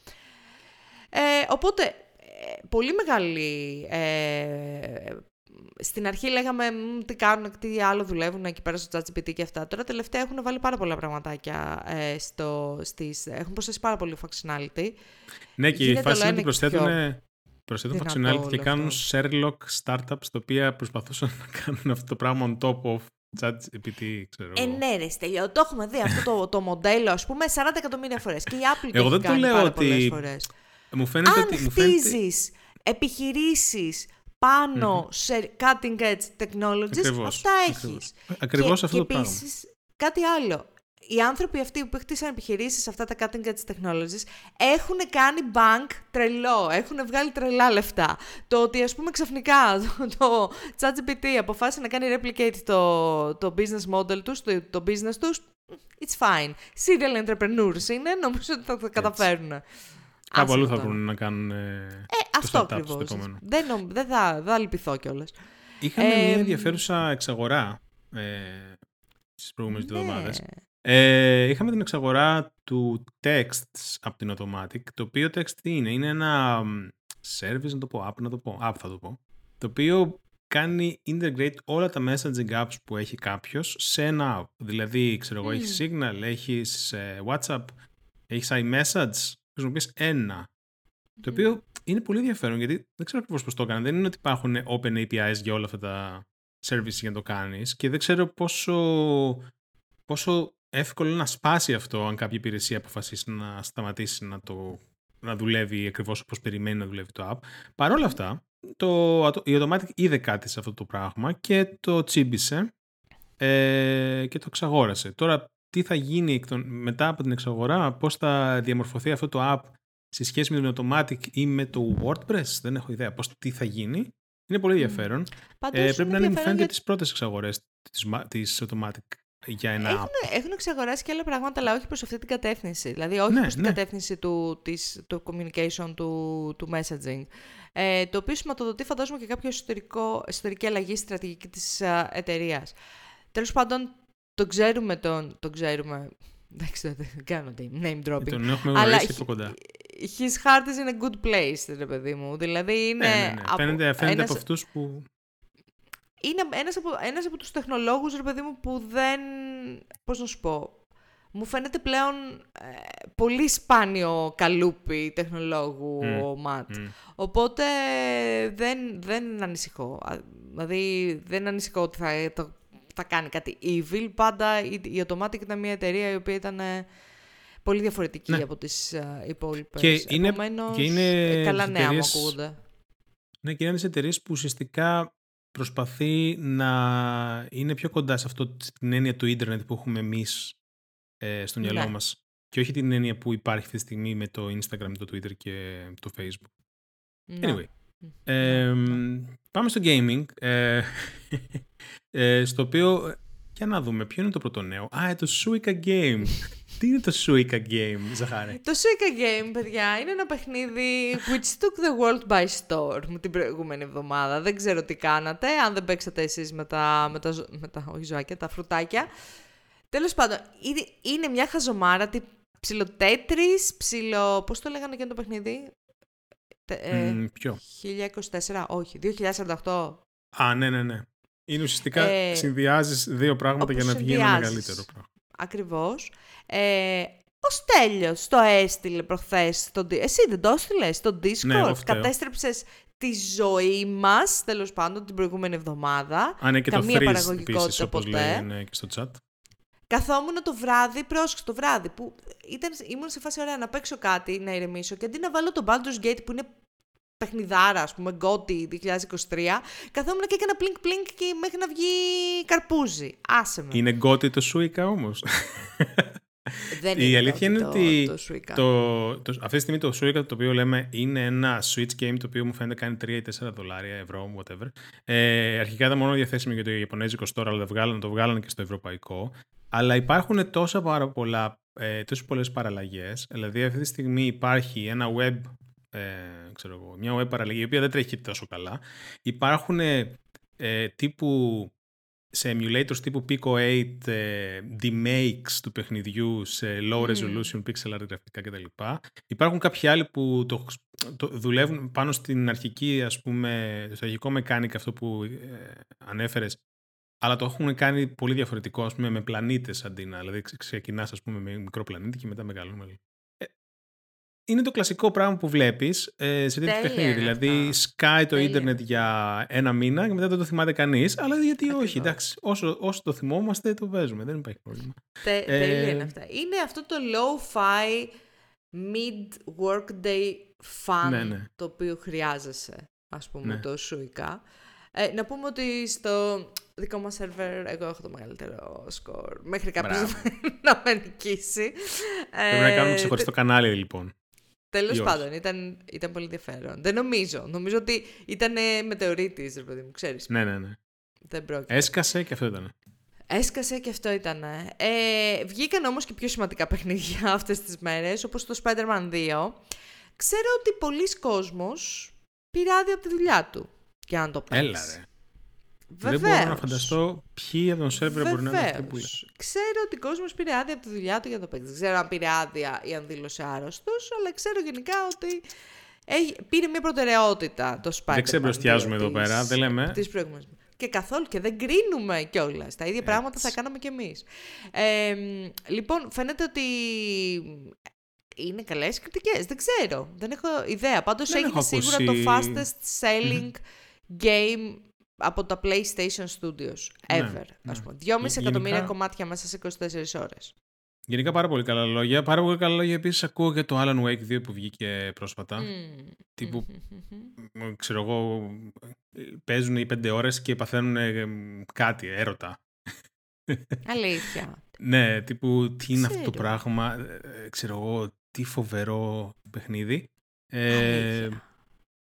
Ε, οπότε, ε, πολύ μεγάλη ε, στην αρχή λέγαμε τι κάνουν, τι άλλο δουλεύουν εκεί πέρα στο ChatGPT και αυτά. Τώρα τελευταία έχουν βάλει πάρα πολλά πραγματάκια ε, στο, στις, έχουν προσθέσει πάρα πολύ functionality. Ναι και η φάση είναι ότι προσθέτουν, προσθέτουν functionality και κάνουν Sherlock startups τα οποία προσπαθούσαν να κάνουν αυτό το πράγμα on top of ChatGPT, ξέρω Ε, ναι, ρε, στέλιο, το έχουμε δει αυτό το, το μοντέλο, ας πούμε, 40 εκατομμύρια φορές. Και η Apple Εγώ δεν το λέω ότι... Φορές. Μου φαίνεται Αν ότι... χτίζεις επιχειρήσεις πάνω σε cutting edge technologies, ακριβώς, αυτά έχεις. Ακριβώς, αυτό και το πράγμα. επίσης, κάτι άλλο. Οι άνθρωποι αυτοί που χτίσαν επιχειρήσεις σε αυτά τα cutting edge technologies έχουν κάνει bank τρελό, έχουν βγάλει τρελά λεφτά. Το ότι ας πούμε ξαφνικά το, το ChatGPT αποφάσισε να κάνει replicate το, το business model τους, το, το business τους, it's fine. Serial entrepreneurs είναι, νομίζω ότι θα τα καταφέρουν. Κάπου αλλού θα βρουν να κάνουν. Ε, αυτό ακριβώς. Δεν, δεν θα, θα λυπηθώ κιόλας. Είχαμε ε, μια ενδιαφέρουσα εξαγορά ε, στις προηγούμενες ναι. εβδομάδες. Ε, είχαμε την εξαγορά του text από την Automatic, το οποίο text τι είναι, είναι ένα service, να το πω, app, να το πω, app θα το πω, το οποίο κάνει integrate όλα τα messaging apps που έχει κάποιος σε ένα app. Δηλαδή, ξέρω εγώ, mm. έχεις Signal, έχεις ε, WhatsApp, έχεις iMessage, χρησιμοποιείς ένα. Το οποίο είναι πολύ ενδιαφέρον γιατί δεν ξέρω ακριβώς πώς το έκανα. Δεν είναι ότι υπάρχουν open APIs για όλα αυτά τα services για να το κάνεις και δεν ξέρω πόσο, πόσο εύκολο είναι να σπάσει αυτό αν κάποια υπηρεσία αποφασίσει να σταματήσει να, το, να δουλεύει ακριβώς όπως περιμένει να δουλεύει το app. Παρ' όλα αυτά, το, η Automatic είδε κάτι σε αυτό το πράγμα και το τσίμπησε ε, και το εξαγόρασε. Τώρα τι θα γίνει μετά από την εξαγορά, πώς θα διαμορφωθεί αυτό το app σε σχέση με το Automatic ή με το WordPress, δεν έχω ιδέα πώς τι θα γίνει. Είναι πολύ ενδιαφέρον. ε, πρέπει να είναι, μου φαίνεται, για... τις πρώτες εξαγορές της, της Automatic για ένα έχουν, app. Έχουν εξαγοράσει και άλλα πράγματα, αλλά όχι προς αυτή την κατεύθυνση. Δηλαδή, όχι ναι, προς την ναι. κατεύθυνση του, της, του communication, του, του messaging. Ε, το οποίο σηματοδοτεί, φαντάζομαι, και κάποιο εσωτερικό, εσωτερική αλλαγή στρατηγική της uh, εταιρείας. Τέλος πάντων, το ξέρουμε τον... Το ξέρουμε... Εντάξει, δεν κάνω name dropping. Τον έχουμε γνωρίσει από κοντά. His heart is in a good place, ρε παιδί μου. Δηλαδή είναι... Ναι, ναι, ναι. Από, φαίνεται, φαίνεται ένας, από αυτούς που... Είναι ένας από, ένας από τους τεχνολόγους, ρε παιδί μου, που δεν... Πώς να σου πω... Μου φαίνεται πλέον ε, πολύ σπάνιο καλούπι τεχνολόγου mm, ο Ματ. Mm. Οπότε δεν, δεν ανησυχώ. Δηλαδή δεν ανησυχώ ότι θα το θα κάνει κάτι evil. Πάντα η, η Automatic ήταν μια εταιρεία η οποία ήταν ε, πολύ διαφορετική ναι. από τις uh, υπόλοιπες. Και είναι, Επομένως, και είναι ε, καλά νέα μου ακούγονται. Ναι, και είναι τις εταιρείες που ουσιαστικά προσπαθεί να είναι πιο κοντά σε αυτό την έννοια του ίντερνετ που έχουμε εμείς ε, στο μυαλό ναι. μας και όχι την έννοια που υπάρχει αυτή τη στιγμή με το Instagram, το Twitter και το Facebook. Ναι. Anyway. Ε, πάμε στο gaming. Ε, ε, στο οποίο, για να δούμε, ποιο είναι το πρώτο νέο. Α, το Suica Game. Τι είναι το Suica Game, Ζαχάρη; Το Suica Game, παιδιά, είναι ένα παιχνίδι which took the world by storm την προηγούμενη εβδομάδα. Δεν ξέρω τι κάνατε, αν δεν παίξατε εσείς με τα, με τα, με τα όχι ζωάκια, τα φρουτάκια. Τέλος πάντων, είναι μια χαζομάρα, τι ψιλοτέτρις, ψιλο... Πώς το λέγανε και το παιχνίδι, ε, ποιο; 1024, όχι, 2048. Α, ναι, ναι, ναι. Είναι ουσιαστικά ε, συνδυάζεις δύο πράγματα για να βγει ένα μεγαλύτερο πράγμα. Ακριβώς. Ε, ο Στέλιος το έστειλε προχθές. Στο... Εσύ δεν το έστειλες στο Discord; Ναι, Κατέστρεψες τη ζωή μας, τέλος πάντων, την προηγούμενη εβδομάδα; Α, ναι, και Καμία το παραγωγικότητα επίσης, όπως ποτέ. λέει ναι, και στο chat. Καθόμουν το βράδυ, πρόσεξε το βράδυ, που ήταν, ήμουν σε φάση ωραία να παίξω κάτι, να ηρεμήσω και αντί να βάλω το Baldur's Gate που είναι παιχνιδάρα, ας πούμε, Γκότι 2023, καθόμουν και έκανα πλίνκ πλίνκ και μέχρι να βγει καρπούζι. Άσε με. Είναι Γκότι το Σουίκα όμως; Δεν Η είναι αλήθεια είναι το, ότι το, το, το, αυτή τη στιγμή το Suica το οποίο λέμε είναι ένα Switch game το οποίο μου φαίνεται κάνει 3 ή 4 δολάρια, ευρώ, whatever. Ε, αρχικά ήταν μόνο διαθέσιμο για το Ιαπωνέζικο store, αλλά το βγάλανε, το βγάλανε και στο ευρωπαϊκό. Αλλά υπάρχουν τόσα πάρα πολλά, ε, τόσες πολλές παραλλαγές. Δηλαδή αυτή τη στιγμή υπάρχει ένα web, ε, ξέρω εγώ, μια web παραλλαγή η οποία δεν τρέχει τόσο καλά. Υπάρχουν ε, τύπου σε emulators τύπου Pico 8 ε, demakes του παιχνιδιού σε low resolution pixel art γραφικά κτλ. Υπάρχουν κάποιοι άλλοι που το, το, δουλεύουν πάνω στην αρχική, ας πούμε, στο αρχικό mechanic αυτό που ε, ανέφερες, αλλά το έχουν κάνει πολύ διαφορετικό, ας πούμε, με πλανήτες αντί να, δηλαδή ξεκινάς, ας πούμε, με μικρό πλανήτη και μετά μεγαλώνουμε είναι το κλασικό πράγμα που βλέπεις ε, σε τέτοιο παιχνίδι. Δηλαδή, σκάει το ίντερνετ για ένα μήνα και μετά δεν το θυμάται κανείς. Αλλά γιατί Ακριβώς. όχι, εντάξει. Όσο, όσο το θυμόμαστε, το παίζουμε. Δεν υπάρχει πρόβλημα. Τε, ε, τέλεια είναι αυτά. Είναι αυτό το low-fi mid-workday fun ναι, ναι. το οποίο χρειάζεσαι, ας πούμε, ναι. το σουικά. Ε, να πούμε ότι στο δικό μας σερβερ εγώ έχω το μεγαλύτερο σκορ. Μέχρι κάποιος να με νικήσει. Πρέπει να κάνουμε ε, ξεχωριστό κανάλι λοιπόν. Τέλος πάντων, ήταν, ήταν πολύ ενδιαφέρον. Δεν νομίζω. Νομίζω ότι ήταν μετεωρίτη, ρε παιδί μου, ξέρεις. Ναι, ναι, ναι. Δεν πρόκειται. Έσκασε και αυτό ήταν. Έσκασε και αυτό ήταν. Ε, βγήκαν όμως και πιο σημαντικά παιχνίδια αυτές τις μέρες, όπως το Spider-Man 2. Ξέρω ότι πολλοί κόσμος πήρε άδεια από τη δουλειά του για να το παίξει. Έλα ρε. Βεβαίως. Δεν μπορώ να φανταστώ ποιοι από τον σερβερ μπορεί να είναι αυτοί που Ξέρω ότι ο κόσμος πήρε άδεια από τη δουλειά του για το παίξει. Δεν ξέρω αν πήρε άδεια ή αν δήλωσε άρρωστος, αλλά ξέρω γενικά ότι έχει, πήρε μια προτεραιότητα το Spider-Man. Δεν ξεμπροστιάζουμε εδώ πέρα, δεν λέμε. Τις και καθόλου και δεν κρίνουμε κιόλας. Τα ίδια πράγματα θα κάναμε κι εμείς. Ε, λοιπόν, φαίνεται ότι είναι καλές κριτικές. Δεν ξέρω. Δεν έχω ιδέα. Πάντως έγινε σίγουρα το fastest selling game από τα PlayStation Studios ναι, ever. Ναι, ας πούμε. 2,5 εκατομμύρια κομμάτια μέσα σε 24 ώρες. Γενικά πάρα πολύ καλά λόγια. Πάρα πολύ καλά λόγια επίσης ακούω για το Alan Wake 2 που βγήκε πρόσφατα. Mm. Τύπου, mm-hmm. ξέρω εγώ, παίζουν οι 5 ώρες και παθαίνουν ε, κάτι, έρωτα. Αλήθεια. ναι, τύπου τι είναι αυτό το πράγμα, ε, ξέρω εγώ, τι φοβερό παιχνίδι. Ε,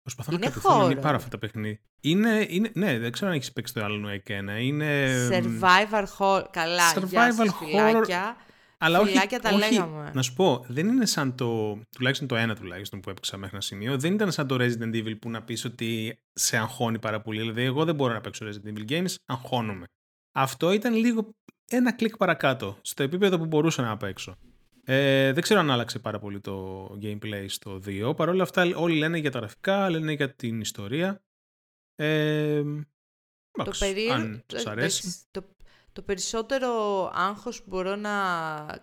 Προσπαθώ είναι να κατευθύνω να μην πάρω αυτά τα παιχνίδια. Είναι, είναι, ναι, δεν ξέρω αν έχεις παίξει το άλλο Wake 1. Είναι. Survivor horror. Καλά, Survivor horror. Αλλά όχι, τα όχι, λέγαμε. Να σου πω, δεν είναι σαν το. τουλάχιστον το ένα τουλάχιστον που έπαιξα μέχρι ένα σημείο. Δεν ήταν σαν το Resident Evil που να πεις ότι σε αγχώνει πάρα πολύ. Δηλαδή, εγώ δεν μπορώ να παίξω Resident Evil Games, αγχώνομαι. Αυτό ήταν λίγο ένα κλικ παρακάτω, στο επίπεδο που μπορούσα να παίξω. Ε, δεν ξέρω αν άλλαξε πάρα πολύ το gameplay στο 2. Παρ' όλα αυτά όλοι λένε για τα γραφικά, λένε για την ιστορία. Ε, το αν τους αρέσει. Το, το, περισσότερο άγχος που μπορώ να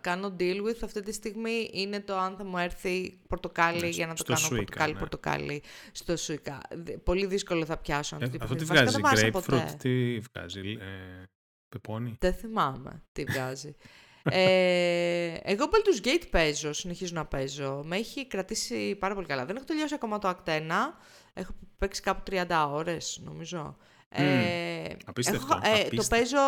κάνω deal with αυτή τη στιγμή είναι το αν θα μου έρθει πορτοκάλι ναι, για να το κάνω σουίκα, πορτοκάλι, ναι. πορτοκάλι στο σουικά. Πολύ δύσκολο θα πιάσω. Ε, αυτό τι βγάζει, grapefruit, τι βγάζει, ε, πεπόνι; Δεν θυμάμαι τι βγάζει ε, εγώ Baldur's Gate παίζω, συνεχίζω να παίζω. Με έχει κρατήσει πάρα πολύ καλά. Δεν έχω τελειώσει ακόμα το Act 1. Έχω παίξει κάπου 30 ώρες, νομίζω. Mm, ε, απίστευτο, έχω, ε, το παίζω,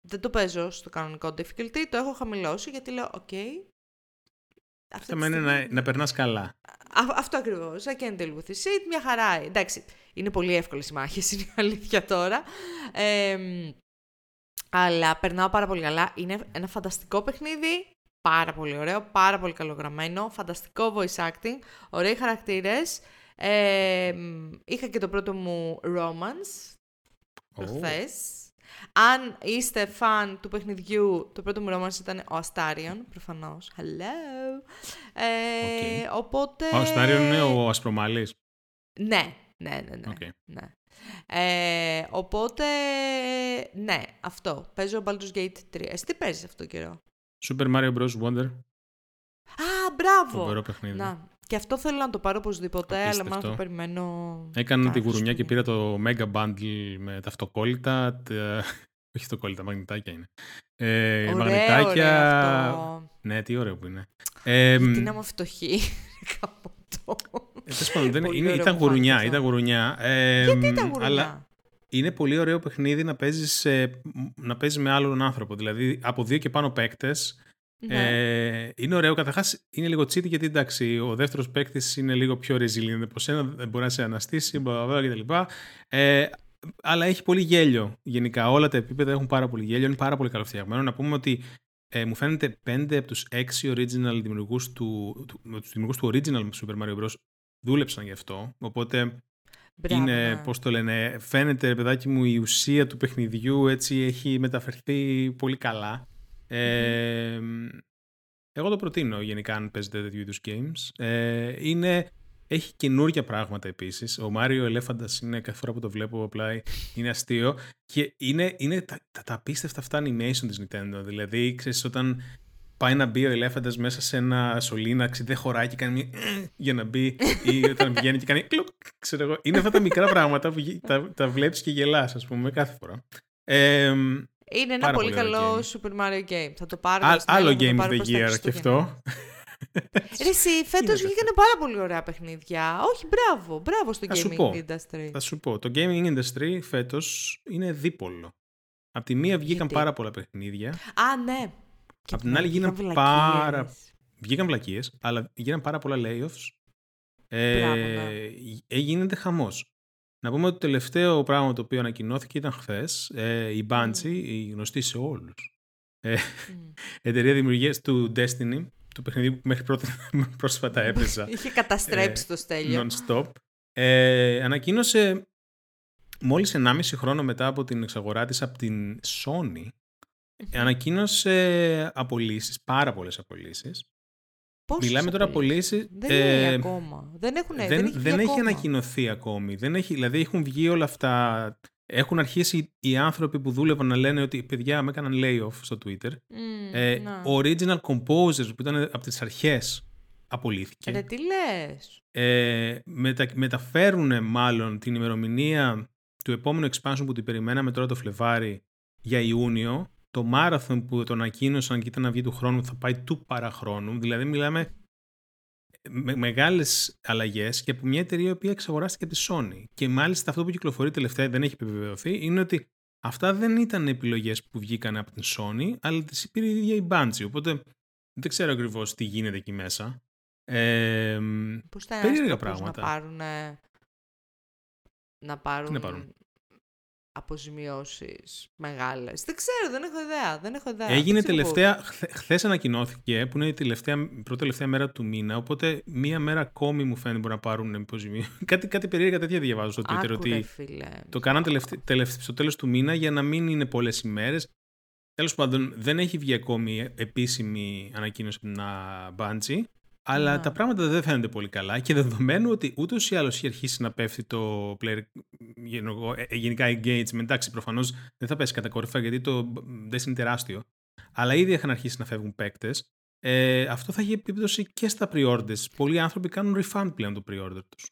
δεν το παίζω στο κανονικό difficulty, το έχω χαμηλώσει γιατί λέω, OK, okay, αυτό είναι να, να περνάς καλά. Α, αυτό ακριβώς. I can deal with the shit. Μια χαρά. Εντάξει, είναι πολύ εύκολες οι μάχες, είναι η αλήθεια τώρα. Ε, αλλά περνάω πάρα πολύ καλά. Είναι ένα φανταστικό παιχνίδι. Πάρα πολύ ωραίο, πάρα πολύ καλογραμμένο, φανταστικό voice acting, ωραίοι χαρακτήρες. Ε, είχα και το πρώτο μου romance προχθές. Αν είστε φαν του παιχνιδιού, το πρώτο μου romance ήταν ο Αστάριον, προφανώς. Hello. Ε, Οπότε... Ο Αστάριον είναι ο Ασπρομάλης. Ναι, ναι, ναι, ναι. ναι. Ε, οπότε, ναι, αυτό. Παίζω Baldur's Gate 3. Εσύ τι παίζεις αυτό το καιρό; Super Mario Bros. Wonder. Α, μπράβο! Φοβερό παιχνίδι. Να. Και αυτό θέλω να το πάρω οπωσδήποτε, αλλά μάλλον το περιμένω. Έκανα τη γουρουνιά και πήρα το Mega Bundle με τα αυτοκόλλητα. Τα... Όχι αυτοκόλλητα, μαγνητάκια είναι. Ε, ωραίο, μαγνητάκια. αυτό. Ναι, τι ωραίο που είναι. Ε, Γιατί να είμαι φτωχή. Ε, δεν, είναι, ήταν γουρουνιά. Ήταν γουρουνιά. Ε, Γιατί ήταν γουρουνιά; Αλλά είναι πολύ ωραίο παιχνίδι να παίζεις, να παίζεις με άλλον άνθρωπο. Δηλαδή από δύο και πάνω παίκτες. Ναι. Ε, είναι ωραίο. Καταρχάς είναι λίγο τσίτι γιατί εντάξει, ο δεύτερος παίκτης είναι λίγο πιο resilient από σένα, δεν μπορεί να σε αναστήσει κτλ. Ε, αλλά έχει πολύ γέλιο γενικά. Όλα τα επίπεδα έχουν πάρα πολύ γέλιο. Είναι πάρα πολύ καλοφτιαγμένο. Να πούμε ότι ε, μου φαίνεται πέντε από τους έξι original δημιουργούς του, του, τους δημιουργούς του original Super Mario Bros. δούλεψαν γι' αυτό, οπότε Μπράβο, είναι, ναι. πώς το λένε, φαίνεται, παιδάκι μου, η ουσία του παιχνιδιού έτσι έχει μεταφερθεί πολύ καλά. Ε, εγώ το προτείνω γενικά αν παίζετε τέτοιου είδους games. Ε, είναι, έχει καινούργια πράγματα επίσης. Ο Μάριο Ελέφαντας είναι κάθε φορά που το βλέπω απλά είναι αστείο και είναι, είναι τα, τα, τα απίστευτα αυτά animation της Nintendo. Δηλαδή, ξέρεις, όταν πάει να μπει ο ελέφαντας μέσα σε ένα σωλήνα, δεν χωράει και κάνει μια για να μπει ή όταν βγαίνει και κάνει κλουκ, ξέρω εγώ. Είναι αυτά τα μικρά πράγματα που γε- τα, τα βλέπεις και γελάς, ας πούμε, κάθε φορά. Ε, Είναι ένα πάρα πολύ πολύ ωραίο καλό game. Super Mario game. Θα το πάρω. α- στην άλλο Ελλάδα, θα το Game of πάρω the προς τα Year και Χριστούγεννα. αυτό. Ρε εσύ, φέτος Είναι βγήκανε πάρα πολύ ωραία παιχνίδια. Όχι, μπράβο, μπράβο στο Θα σου gaming πω. industry. Θα σου πω, το gaming industry φέτος είναι δίπολο. Απ' τη μία βγήκαν Γιατί; πάρα πολλά παιχνίδια, Α, ναι. Και Απ' την άλλη βγήκαν γίναν βλακίες. πάρα- βγήκαν βλακίες, αλλά γίναν πάρα πολλά layoffs. Ε, Μπράβο, ναι. ε, γίνεται χαμός. Να πούμε ότι το τελευταίο πράγμα το οποίο ανακοινώθηκε ήταν χθες. Ε, η Bungie, η γνωστή σε όλους, ε, Μμ. εταιρεία δημιουργίας του Destiny, του παιχνιδιού που μέχρι πρώτα, πρόσφατα έπαιζα Είχε καταστρέψει ε, το στέλιο. non-stop, ε, ανακοίνωσε μόλις 1,5 χρόνο μετά από την εξαγορά της από την Sony, ανακοίνωσε απολύσεις, πάρα πολλές απολύσεις. Πόσες Μιλάμε τώρα απολύσεις; απολύσεις... Δεν λέει ε, ακόμα. Δεν, έχουν, δεν, δεν, έχει, δεν βγει έχει ακόμα. ανακοινωθεί ακόμη. Δεν έχει, δηλαδή έχουν βγει όλα αυτά. Έχουν αρχίσει οι άνθρωποι που δούλευαν να λένε ότι παιδιά με έκαναν layoff στο Twitter. Μμ, Ε, να. ο original composers που ήταν από τις αρχές απολύθηκε. Ρε τι λες; Ε, μετα, μεταφέρουν μάλλον την ημερομηνία του επόμενου expansion που την περιμέναμε τώρα το Φλεβάρι για Ιούνιο. Το marathon που το ανακοίνωσαν και ήταν να βγει του χρόνου θα πάει του παραχρόνου. Δηλαδή μιλάμε με μεγάλες αλλαγές και από μια εταιρεία η οποία εξαγοράστηκε από τη Sony. Και μάλιστα αυτό που κυκλοφορεί τελευταία δεν έχει επιβεβαιωθεί είναι ότι αυτά δεν ήταν επιλογές που βγήκαν από την Sony αλλά τις πήρε η ίδια η Bungie. Οπότε δεν ξέρω ακριβώς τι γίνεται εκεί μέσα. Ε, Πώς θα περίεργα άστραπους πράγματα. να πάρουν, να πάρουν, να πάρουν; Αποζημιώσεις μεγάλες. Δεν ξέρω, δεν έχω ιδέα. Δεν έχω ιδέα. Έγινε Δεν ξέρω τελευταία, χθε ανακοινώθηκε που είναι η τελευταία, πρώτη τελευταία μέρα του μήνα, οπότε μία μέρα ακόμη μου φαίνεται μπορεί να πάρουν υποζημία. κάτι, κάτι περίεργα τέτοια διαβάζω στο πώς. Twitter Άκου, ότι ρε, φίλε. το κάναν τελευτε, τελευ- στο τέλος του μήνα για να μην είναι πολλές ημέρες. Τέλος πάντων, δεν έχει βγει ακόμη επίσημη ανακοίνωση από την α, Bungie, αλλά Να. τα πράγματα δεν φαίνονται πολύ καλά και δεδομένου ότι ούτως ή άλλως έχει αρχίσει να πέφτει το player, γενικό- ε, ε, γενικά engagement, εντάξει προφανώς δεν θα πέσει κατακόρυφα γιατί το Destiny είναι τεράστιο, αλλά ήδη είχαν αρχίσει να φεύγουν παίκτες, ε, αυτό θα έχει επίπτωση και στα pre-orders. Πολλοί άνθρωποι κάνουν refund πλέον το pre-order τους.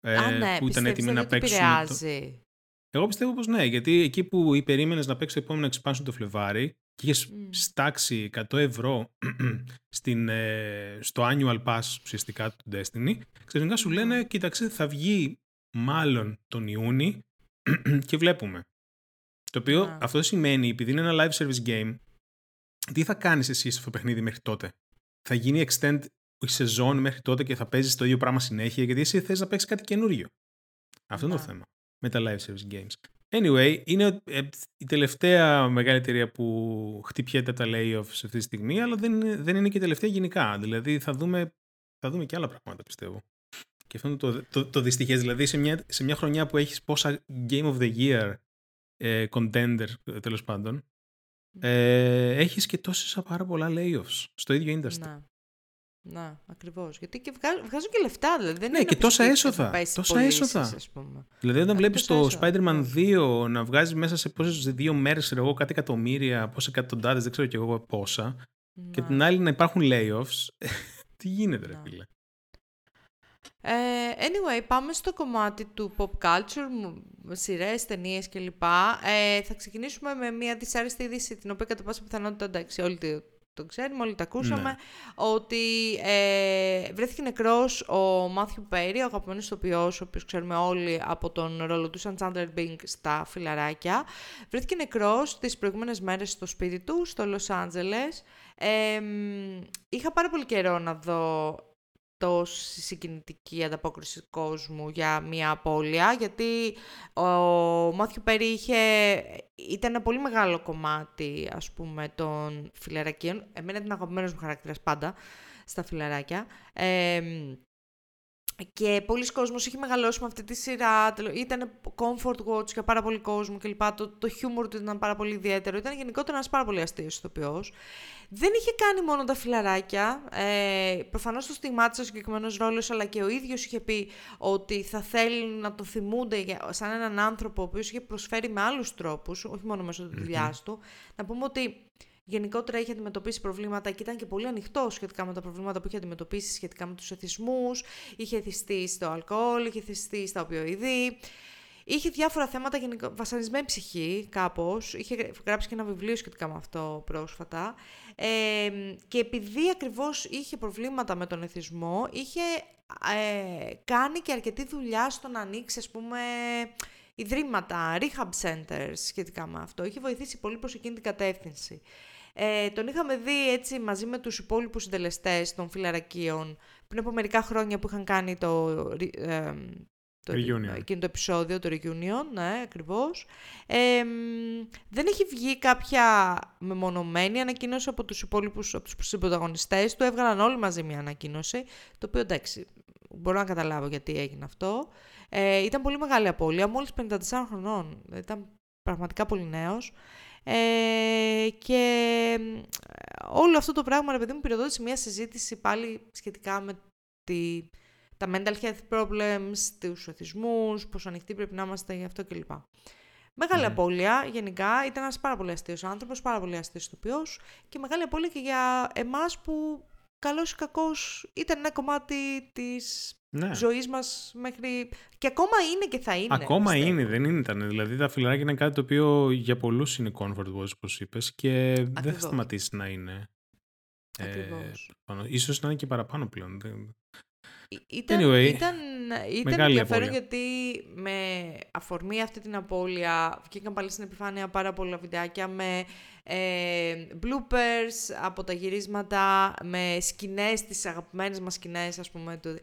Ε, Α, ναι, που ήταν πιστεύεις έτοιμοι να δηλαδή ότι παίξουν. το- επηρεάζει; εγώ πιστεύω πως ναι, γιατί εκεί που ή περίμενες να παίξεις το επόμενο expansion το Φλεβάρι και είχες Μμ. στάξει 100 ευρώ στην, ε, στο annual pass ουσιαστικά του Destiny, ξαφνικά σου λένε, Ναι. κοίταξε, θα βγει μάλλον τον Ιούνι και βλέπουμε. Το οποίο Ναι. αυτό σημαίνει, επειδή είναι ένα live service game, τι θα κάνεις εσύ σε αυτό το παιχνίδι μέχρι τότε; Θα γίνει extend η σεζόν μέχρι τότε και θα παίζεις το ίδιο πράγμα συνέχεια, γιατί εσύ θες να παίξεις κάτι καινούριο. Αυτό είναι το Ναι. θέμα με τα live service games. Anyway, είναι ε, η τελευταία μεγάλη εταιρεία που χτυπιέται από τα layoffs αυτή τη στιγμή, αλλά δεν είναι, δεν είναι και η τελευταία γενικά. Δηλαδή θα δούμε, θα δούμε και άλλα πράγματα, πιστεύω. Και αυτό είναι το, το, το δυστυχές. Δηλαδή σε μια, σε μια χρονιά που έχεις πόσα Game of the Year ε, contender, ε, τέλος πάντων, ε, έχεις και τόσες πάρα πολλά layoffs στο ίδιο industry. Να. Να, ακριβώς. Γιατί και βγάζουν, βγάζουν και λεφτά, δηλαδή. Δεν Ναι, είναι και να τόσα πεις ότι έσοδα, θα πέσει τόσα πωλήσεις, έσοδα. ας πούμε. Δηλαδή, όταν Α, βλέπεις τόσα το έσοδα, Spider-Man ναι. 2 να βγάζει μέσα σε πόσες δύο μέρες, ξέρω εγώ, κάτι εκατομμύρια, πόσε εκατοντάδες, δεν ξέρω κι εγώ πόσα, και Να. την άλλη να υπάρχουν layoffs. Τι γίνεται, ρε Να. φίλε. Ε, anyway, πάμε στο κομμάτι του pop culture, σειρές, ταινίες κλπ. Ε, θα ξεκινήσουμε με μια δυσάρεστη είδηση, την οποία κατά πάσα πιθανότητα εντάξει, όλοι το, το ξέρουμε, όλοι το ακούσαμε. Ναι. Ότι ε, βρέθηκε νεκρός ο Μάθιου Πέρι, ο αγαπημένος ηθοποιός, ο οποίος ξέρουμε όλοι από τον ρόλο του σαν Chandler Bing στα φιλαράκια. Βρέθηκε νεκρός τις προηγούμενες μέρες στο σπίτι του, στο Λος Άντζελες. Ε, μ, είχα πάρα πολύ καιρό να δω τόση συγκινητική ανταπόκριση κόσμου για μια απώλεια, γιατί ο Μάθιου Πέρι είχε, ήταν ένα πολύ μεγάλο κομμάτι, ας πούμε, των φιλαρακίων. Εμένα ήταν αγαπημένος μου χαρακτήρας πάντα στα φιλαράκια. Ε, και πολλοί κόσμος είχε μεγαλώσει με αυτή τη σειρά, ήταν comfort watch για πάρα πολύ κόσμο κλπ. Το, το χιούμορ του ήταν πάρα πολύ ιδιαίτερο, ήταν γενικότερα ένας πάρα πολύ αστείος ηθοποιός. Δεν είχε κάνει μόνο τα φιλαράκια, ε, προφανώς το στιγμάτισε ο συγκεκριμένος ρόλος, αλλά και ο ίδιος είχε πει ότι θα θέλει να το θυμούνται σαν έναν άνθρωπο ο οποίος είχε προσφέρει με άλλους τρόπους, όχι μόνο μέσω της δουλειάς του. Να πούμε ότι γενικότερα είχε αντιμετωπίσει προβλήματα και ήταν και πολύ ανοιχτό σχετικά με τα προβλήματα που είχε αντιμετωπίσει σχετικά με τους εθισμούς, είχε θυστεί στο αλκοόλ, είχε θυστεί στα οπιοειδή. Είχε διάφορα θέματα, γενικο... βασανισμένη ψυχή κάπως, είχε γράψει και ένα βιβλίο σχετικά με αυτό πρόσφατα ε, και επειδή ακριβώς είχε προβλήματα με τον εθισμό, είχε ε, κάνει και αρκετή δουλειά στο να ανοίξει ας πούμε ιδρύματα, rehab centers σχετικά με αυτό. Είχε βοηθήσει πολύ προς εκείνη την κατεύθυνση. Ε, τον είχαμε δει έτσι μαζί με τους υπόλοιπους συντελεστές των φιλαρακίων πριν από μερικά χρόνια που είχαν κάνει το, ε, το, εκείνο το επεισόδιο, το reunion, ναι, ακριβώς. Ε, δεν έχει βγει κάποια μεμονωμένη ανακοίνωση από τους υπόλοιπους, από τους συμπροταγωνιστές του. Έβγαλαν όλοι μαζί μια ανακοίνωση, το οποίο εντάξει, μπορώ να καταλάβω γιατί έγινε αυτό. Ε, ήταν πολύ μεγάλη απώλεια, μόλις 54 χρονών. Ήταν πραγματικά πολύ νέος. Ε, και όλο αυτό το πράγμα, ρε παιδί μου, πυροδότησε μια συζήτηση πάλι σχετικά με τη, τα mental health problems, τους εθισμούς, πόσο ανοιχτοί πρέπει να είμαστε γι' αυτό κλπ. Μεγάλη mm. απώλεια γενικά. Ήταν ένας πάρα πολύ αστείος άνθρωπος, πάρα πολύ αστείος ηθοποιός και μεγάλη απώλεια και για εμάς που καλός ή κακός ήταν ένα κομμάτι της ναι. ζωής μας μέχρι. και ακόμα είναι και θα είναι. Ακόμα είναι, δεν ήταν. Δηλαδή τα φιλαράκια είναι κάτι το οποίο για πολλούς είναι comfort watch, όπως είπες, και δεν θα σταματήσει να είναι. Ακριβώς. Ε, ίσως να είναι και παραπάνω πλέον. Ήταν, anyway, ήταν, ήταν ενδιαφέρον γιατί με αφορμή αυτή την απώλεια βγήκαν πάλι στην επιφάνεια πάρα πολλά βιντεάκια με ε, bloopers από τα γυρίσματα, με σκηνές, τις αγαπημένες μας σκηνές ας πούμε. Το...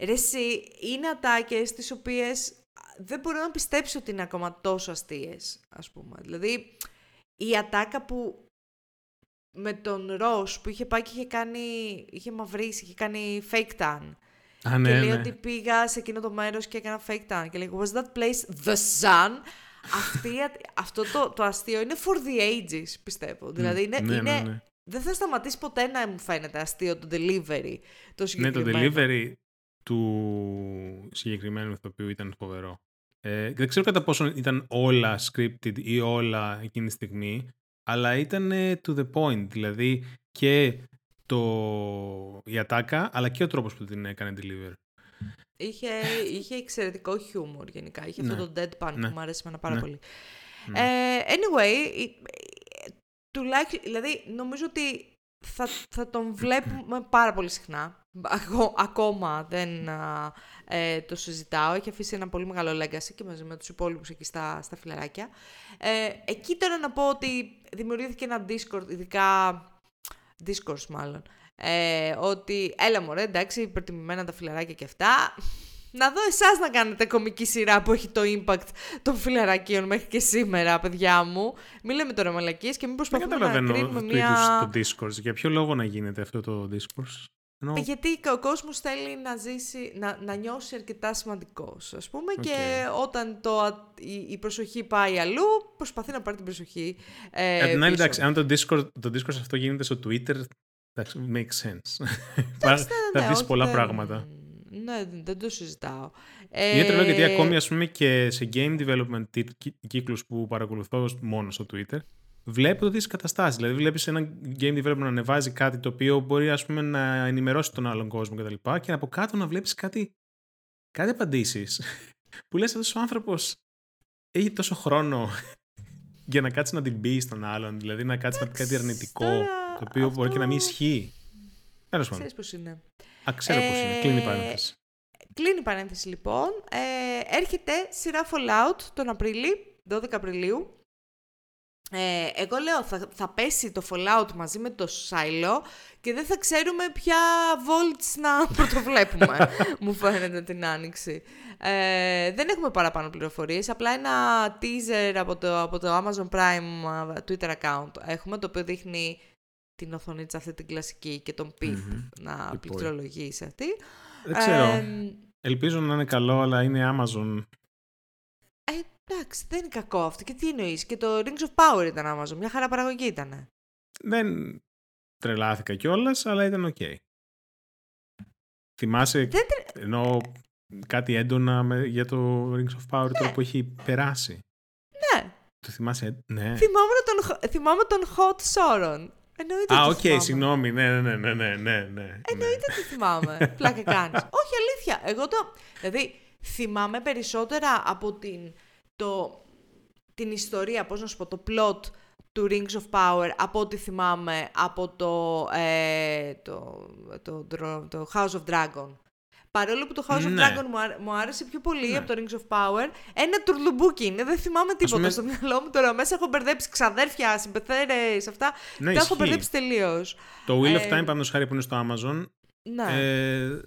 Ρε εσύ, είναι ατάκες τις οποίες δεν μπορώ να πιστέψω ότι είναι ακόμα τόσο αστείες, ας πούμε. Δηλαδή, η ατάκα που με τον Ρος που είχε πάει και είχε κάνει, είχε μαυρίσει, είχε κάνει fake tan. Α, ναι, και λέει ναι. ότι πήγα σε εκείνο το μέρος και έκανα fake tan. Και λέει, was that place the sun? Αυτή, αυτό το, το αστείο είναι for the ages, πιστεύω. Δηλαδή, είναι, ναι, είναι, ναι, ναι. δεν θα σταματήσει ποτέ να μου φαίνεται αστείο το delivery. Το Ναι, το συγκεκριμένο. delivery του συγκεκριμένου ηθοποιού ήταν φοβερό. Ε, δεν ξέρω κατά πόσο ήταν όλα scripted ή όλα εκείνη τη στιγμή, αλλά ήταν ε, to the point. Δηλαδή και το, η ατάκα, αλλά και ο τρόπος που την έκανε deliver. Είχε, είχε εξαιρετικό χιούμορ γενικά. Είχε Ναι. αυτό το deadpan Ναι. που μου αρέσει εμένα πάρα Ναι. πολύ. Ναι. Ε, anyway, ε, ε, τουλάχιστον, δηλαδή νομίζω ότι θα, θα τον βλέπουμε πάρα πολύ συχνά. Ακό- ακόμα δεν α, ε, το συζητάω. Έχει αφήσει ένα πολύ μεγάλο legacy και μαζί με τους υπόλοιπους εκεί στα, στα φιλαράκια. Ε, εκεί τώρα να πω ότι δημιουργήθηκε ένα Discord, ειδικά Discourse μάλλον, ε, ότι έλα μωρέ, εντάξει, υπερτιμημένα τα φιλαράκια και αυτά. Να δω εσάς να κάνετε κομική σειρά που έχει το impact των φιλαρακίων μέχρι και σήμερα, παιδιά μου. Μην λέμε τώρα μαλακίες και μην Δεν προσπαθούμε να καταλαβαίνω κρίνουμε το μια... είδους το discourse. Για ποιο λόγο να γίνεται αυτό το discourse; Ενώ, Ε, Γιατί ο κόσμος θέλει να ζήσει, να, να νιώσει αρκετά σημαντικός, ας πούμε, Οκ. και όταν το, α- η, η προσοχή πάει αλλού, προσπαθεί να πάρει την προσοχή ε, Απ' την άλλη, πίσω. εντάξει, αν το discourse, το discourse αυτό γίνεται στο Twitter, εντάξει, makes sense. θα Ναι, δεις όχι, πολλά δεν- πράγματα. Ναι, δεν- δεν το συζητάω. Είναι τρελό γιατί Ε, ακόμη ας πούμε και σε game development τι- κύ- κύκλους που παρακολουθώ μόνο στο Twitter βλέπω το τις καταστάσεις. Δηλαδή βλέπεις ένα game developer να ανεβάζει κάτι το οποίο μπορεί ας πούμε να ενημερώσει τον άλλον κόσμο κτλ. Και, και από κάτω να βλέπεις κάτι, κάτι απαντήσεις που λες αυτός ο άνθρωπος έχει τόσο χρόνο για να κάτσει να την πει στον άλλον. Δηλαδή να κάτσει να πει κάτι αρνητικό τώρα το οποίο μπορεί και να μην αυτό- ισχύει. Τέλος πάντων. Ξέρεις πώς είναι. Α, ξέρω πώς είναι. Κλείνει η Ε, παρένθεση. Κλείνει η παρένθεση λοιπόν. Ε, έρχεται σειρά Fallout τον Απρίλη, 12 Απριλίου. Ε, εγώ λέω θα, θα πέσει το Fallout μαζί με το Silo και δεν θα ξέρουμε ποια volts να πρωτοβλέπουμε, μου φαίνεται την άνοιξη. Ε, δεν έχουμε παραπάνω πληροφορίες, απλά ένα teaser από το, από το Amazon Prime Twitter account έχουμε, το οποίο δείχνει την οθονίτσα αυτή την κλασική και τον πιπ να πληκτρολογείς σε αυτή. Δεν ξέρω. Ελπίζω να είναι καλό, αλλά είναι Amazon. Ε, εντάξει, δεν είναι κακό αυτό. Και τι εννοείς. Και το Rings of Power ήταν Amazon. Μια χαρά παραγωγή ήταν. Δεν τρελάθηκα κιόλας, αλλά ήταν OK. Okay. Θυμάσαι, δεν... ενώ κάτι έντονα με, για το Rings of Power ναι. τώρα που έχει περάσει. Ναι. Το θυμάσαι, ναι. Θυμάμαι τον, θυμάμαι τον Hot Sauron. Εννοείται Α, OK, okay, συγγνώμη. Ναι, ναι, ναι, ναι, ναι, ναι. Εννοείται ότι θυμάμαι. Πλάκα κάνεις. Όχι, αλήθεια. Εγώ το. Δηλαδή, θυμάμαι περισσότερα από την, το, την ιστορία, πώς να σου πω, το plot του Rings of Power από ό,τι θυμάμαι από το, ε, το, το, το, το House of Dragon. Παρόλο που το House of ναι. Dragon μου, άρεσε πιο πολύ ναι. από το Rings of Power, ένα τουρλουμπούκι είναι. Δεν θυμάμαι τίποτα στο μυαλό μου τώρα. Μέσα έχω μπερδέψει ξαδέρφια, συμπεθέρες, αυτά. Ναι, τα έχω μπερδέψει τελείως. Το Wheel of ε, Time, πάνω χάρη που είναι στο Amazon. Ναι. Ε,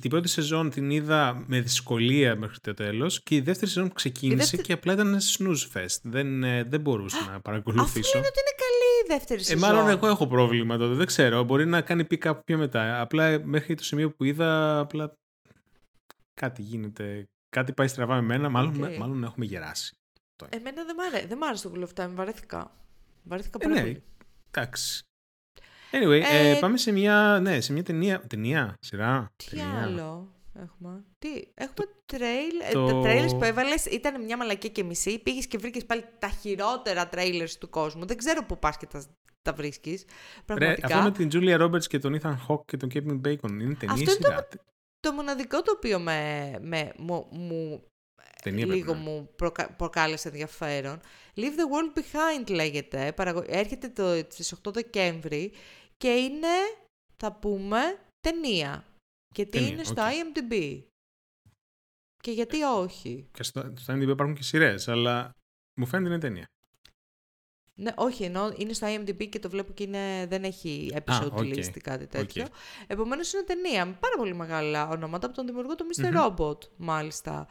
την πρώτη σεζόν την είδα με δυσκολία μέχρι το τέλος και η δεύτερη σεζόν ξεκίνησε και απλά ήταν snooze fest. Δεν, ε, δεν μπορούσα να παρακολουθήσω. Αυτό είναι ότι είναι καλή η δεύτερη σεζόν. Ε, μάλλον εγώ έχω πρόβλημα τότε. Δεν ξέρω. Μπορεί να κάνει pick-up πιο μετά. Απλά μέχρι το σημείο που είδα, απλά κάτι γίνεται. Κάτι πάει στραβά με μένα. Μάλλον, okay. μάλλον έχουμε γεράσει. Εμένα δεν μ' άρεσε, δεν μ άρεσε το Wheel of Time. Βαρέθηκα. Βαρέθηκα ε, πολύ. ναι. Εντάξει. Anyway, ε, ε, πάμε σε μια, ναι, σε μια ταινία, ταινία σειρά. Τι ταινία. άλλο; Έχουμε. Τι, έχουμε το, τρέιλ, το... τα trailers που έβαλες ήταν μια μαλακή και μισή. Πήγες και βρήκες πάλι τα χειρότερα trailers του κόσμου. Δεν ξέρω πού πας και τα, τα βρίσκεις. Πραγματικά. αυτό με την Julia Roberts και τον Ethan Hawke και τον Kevin Bacon είναι ταινία αυτό σειρά. Το, το μοναδικό το οποίο με, με, μου, μου Ταινία λίγο μου προκα... προκάλεσε ενδιαφέρον. Leave the World Behind λέγεται. Έρχεται το, στις 8 Δεκέμβρη και είναι, θα πούμε, ταινία. Γιατί ταινία, είναι στο IMDb. Και γιατί όχι. Και στο, στο IMDb υπάρχουν και σειρές, αλλά μου φαίνεται είναι ταινία. Ναι, όχι, ενώ είναι στο IMDb και το βλέπω και είναι, δεν έχει episode ah, okay. list ή κάτι τέτοιο. Okay. Επομένως είναι ταινία με πάρα πολύ μεγάλα ονόματα από τον δημιουργό του Mr. Robot, μάλιστα.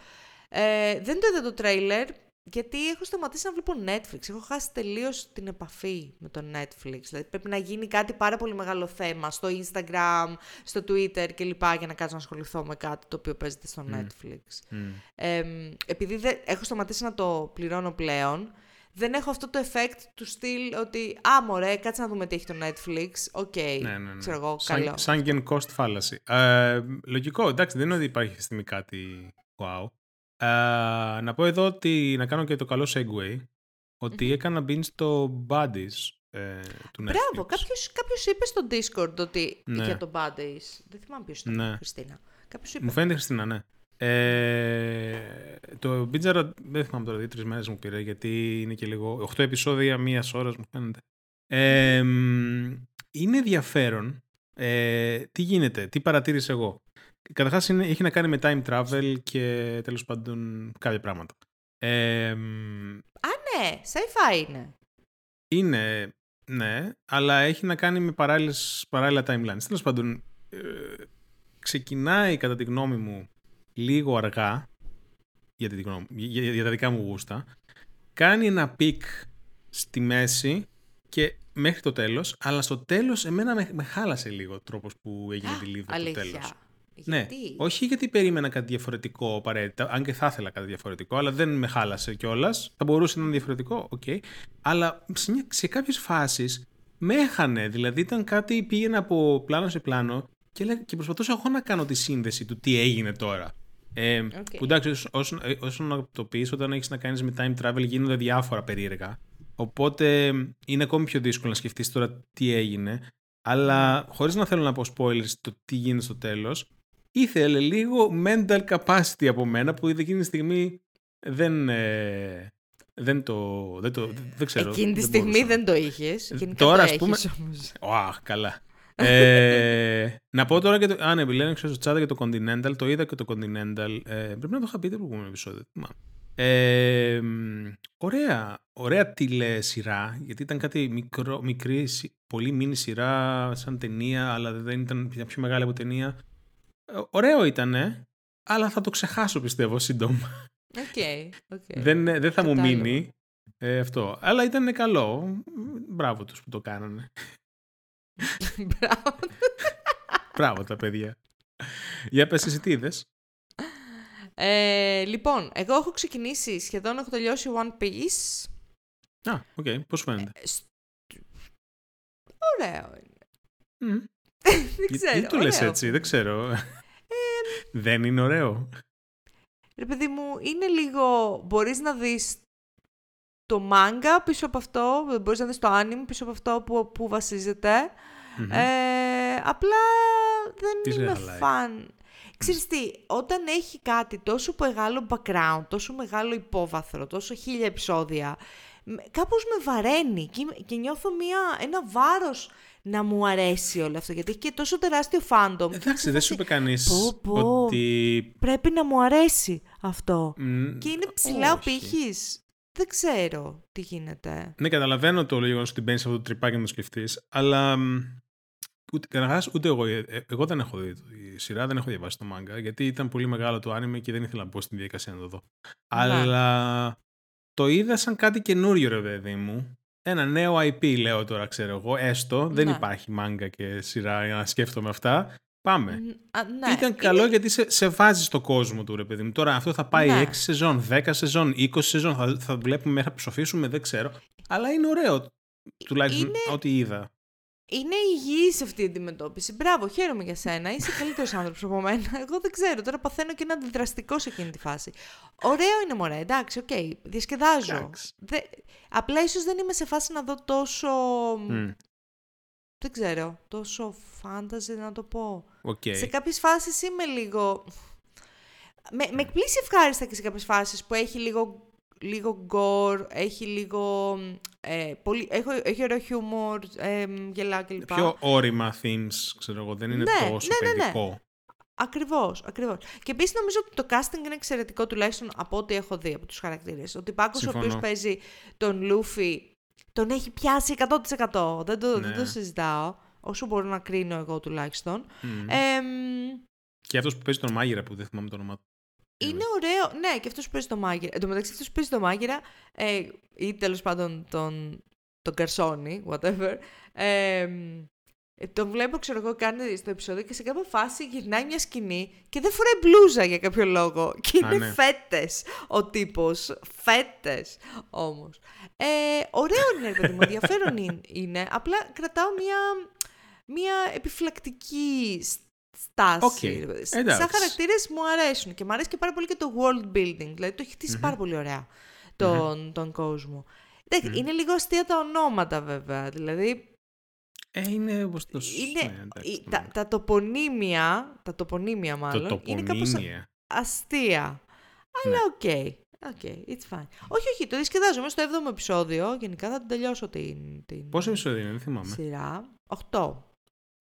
Ε, δεν το είδα το τρέιλερ, γιατί έχω σταματήσει να βλέπω Netflix. Έχω χάσει τελείως την επαφή με το Netflix. Δηλαδή πρέπει να γίνει κάτι πάρα πολύ μεγάλο θέμα στο Instagram, στο Twitter κλπ. για να κάτσω να ασχοληθώ με κάτι το οποίο παίζεται στο Netflix. Ε, επειδή δεν, έχω σταματήσει να το πληρώνω πλέον, δεν έχω αυτό το effect του στυλ ότι «Α, μωρέ, κάτσε να δούμε τι έχει το Netflix». OK, okay, ναι, ναι, ναι. ξέρω εγώ, καλό. Sunk cost fallacy. Ε, λογικό, εντάξει, δεν είναι ότι υπάρχει στιγμή κάτι wow να πω εδώ ότι να κάνω και το καλό segue ότι έκανα binge στο Bodies ε, του Netflix. Μπράβο, κάποιος, κάποιος είπε στο Discord ότι ναι. για το Bodies. Δεν θυμάμαι ποιος ήταν, ναι. Χριστίνα. Κάποιος είπε. Μου φαίνεται Χριστίνα, ναι. Ε, το binge δεν θυμάμαι τώρα, δύο-τρει μέρες μου πήρε γιατί είναι και λίγο. 8 επεισόδια μίας ώρας μου φαίνεται. Ε, είναι ενδιαφέρον. Ε, τι γίνεται, τι παρατήρησα εγώ. Καταρχάς έχει να κάνει με time travel και τέλος πάντων κάποια πράγματα. Ε, Α, ναι, sci-fi είναι. Είναι, ναι, αλλά έχει να κάνει με παράλληλες, παράλληλα timelines. Τέλος πάντων, ε, ξεκινάει κατά τη γνώμη μου λίγο αργά για, τη γνώμη, για, για τα δικά μου γούστα. Κάνει ένα peak στη μέση και μέχρι το τέλος, αλλά στο τέλος εμένα με, με χάλασε λίγο ο τρόπος που έγινε τη λίγο το τέλος. Ναι, γιατί; Ναι, όχι γιατί περίμενα κάτι διαφορετικό απαραίτητα, αν και θα ήθελα κάτι διαφορετικό, αλλά δεν με χάλασε κιόλας. Θα μπορούσε να είναι διαφορετικό, OK. Okay. Αλλά σε, σε κάποιες φάσεις με έχανε. Δηλαδή ήταν κάτι, πήγαινε από πλάνο σε πλάνο και, και προσπαθούσα εγώ να κάνω τη σύνδεση του τι έγινε τώρα. Ε, okay. Που εντάξει, όσο, όσο να το πει, όταν έχεις να κάνεις με time travel γίνονται διάφορα περίεργα. Οπότε είναι ακόμη πιο δύσκολο να σκεφτείς τώρα τι έγινε. Αλλά ναι. χωρίς να θέλω να πω spoilers το τι γίνεται στο τέλος, ήθελε λίγο mental capacity από μένα που εκείνη τη στιγμή δεν, ε, δεν το, δεν το δεν ξέρω. Εκείνη τη στιγμή δεν το είχες. Τώρα ας πούμε... Αχ, καλά. ε, να πω τώρα και το. Α, ναι, λένε ξέρω στο chat για το Continental. Το είδα και το Continental. Ε, πρέπει να το είχα πει το προηγούμενο επεισόδιο. Ε, ωραία, ωραία τηλεσυρά, γιατί ήταν κάτι μικρό, μικρή, πολύ μίνι σειρά σαν ταινία, αλλά δεν ήταν πιο μεγάλη από ταινία. Ε, ωραίο ήτανε, αλλά θα το ξεχάσω πιστεύω σύντομα. Okay, okay. Δεν, δεν θα μου μείνει ε, αυτό. Αλλά ήταν καλό. Μπράβο τους που το κάνανε. Μπράβο. Μπράβο τα παιδιά. Για πες εσύ τι είδες; Ε, λοιπόν, εγώ έχω ξεκινήσει, σχεδόν έχω τελειώσει One Piece. Α, OK. Okay. Πώς φαίνεται; Ε, Ωραίο είναι. δεν ξέρω. Τι το λες έτσι, δεν ξέρω. δεν είναι ωραίο. Ρε παιδί μου, είναι λίγο... Μπορείς να δεις το μάγκα πίσω από αυτό, μπορείς να δεις το anime πίσω από αυτό που, που βασιζεται Ε, απλά δεν είμαι φαν. Ξέρεις τι, όταν έχει κάτι τόσο μεγάλο background, τόσο μεγάλο υπόβαθρο, τόσο χίλια επεισόδια, κάπως με βαραίνει και, και νιώθω μια, ένα βάρος να μου αρέσει όλο αυτό, γιατί έχει και τόσο τεράστιο fandom. Εντάξει, δεν σου είπε κανείς ότι... Πρέπει να μου αρέσει αυτό. και είναι ψηλά ο πήχης. Δεν ξέρω τι γίνεται. Ναι, καταλαβαίνω το λίγο ότι μπαίνεις σε αυτό το τρυπάκι να το σκεφτείς, αλλά Ούτε, καταρχάς, ούτε εγώ. Ε, ε, εγώ δεν έχω δει τη σειρά, δεν έχω διαβάσει το μάγκα, γιατί ήταν πολύ μεγάλο το άνιμε και δεν ήθελα να μπω στην διαδικασία να το δω. Αλλά το είδα σαν κάτι καινούριο, ρε παιδί μου. Ένα νέο IP, λέω τώρα, ξέρω εγώ. Έστω, δεν υπάρχει μάγκα και σειρά για να σκέφτομαι αυτά. Πάμε. ναι. Ήταν καλό γιατί σε, σε βάζει στο κόσμο του, ρε παιδί μου. Τώρα αυτό θα πάει ναι. 6 σεζόν, 10 σεζόν, 20 σεζόν. Θα, θα βλέπουμε μέχρι να ψοφήσουμε, δεν ξέρω. Αλλά είναι ωραίο. Τουλάχιστον είναι... ό,τι είδα. Είναι υγιής αυτή η αντιμετώπιση. Μπράβο, χαίρομαι για σένα. Είσαι καλύτερος άνθρωπος από μένα. Εγώ δεν ξέρω. Τώρα παθαίνω και ένα αντιδραστικό σε εκείνη τη φάση. Ωραίο είναι μωρέ, εντάξει, OK. Okay. Διασκεδάζω. Δε... Απλά ίσως δεν είμαι σε φάση να δω τόσο. Δεν ξέρω. Τόσο fantasy να το πω. Okay. Σε κάποιες φάσεις είμαι λίγο. Με, με εκπλήσει ευχάριστα και σε κάποιες φάσεις που έχει λίγο λίγο gore, έχει λίγο... Ε, πολύ, έχω, έχει ωραίο χιούμορ, ε, γελάω κλπ. Πιο ώριμα themes, ξέρω εγώ, δεν είναι ναι, τόσο ναι, ναι, ναι. παιδικό. Ακριβώς, ακριβώς. Και επίσης νομίζω ότι το casting είναι εξαιρετικό τουλάχιστον από ό,τι έχω δει από τους χαρακτήρες. Ο Πάκος ο οποίος παίζει τον Λούφι τον έχει πιάσει 100%. Δεν το, δεν το ναι. συζητάω. Όσο μπορώ να κρίνω εγώ τουλάχιστον. Mm. Ε, και αυτός που παίζει τον Μάγειρα που δεν θυμάμαι το όνομά του. Είναι ωραίο. Ναι, και αυτός που παίζει το μάγειρα. Εν τω μεταξύ, αυτός που παίζει το μάγειρα, ε, ή τέλος πάντων τον, τον Καρσόνι, whatever. Ε, τον βλέπω, ξέρω εγώ, κάνει στο επεισόδιο και σε κάποια φάση γυρνάει μια σκηνή και δεν φοράει μπλούζα για κάποιο λόγο. Και είναι ναι. φέτες ο τύπος. Φέτες όμως. Ε, ωραίο είναι, ρε παιδί μου, ενδιαφέρον είναι. Απλά κρατάω μια, μια επιφυλακτική στάση. Okay. Σαν χαρακτήρες μου αρέσουν και μου αρέσει και πάρα πολύ και το world building. Δηλαδή το έχει χτίσει πάρα πολύ ωραία τον, τον κόσμο. Είναι λίγο αστεία τα ονόματα βέβαια. Δηλαδή. Ε, είναι όπως το είναι, τα, τα, τοπωνύμια, τα τοπωνύμια μάλλον, το είναι κάπως αστεία. Αλλά ναι. OK. Okay. Okay, it's fine. Όχι, όχι, το διασκεδάζω. Είμαι στο 7ο επεισόδιο. Γενικά θα την τελειώσω την. την Πόσο επεισόδιο είναι, δεν θυμάμαι. Σειρά. 8.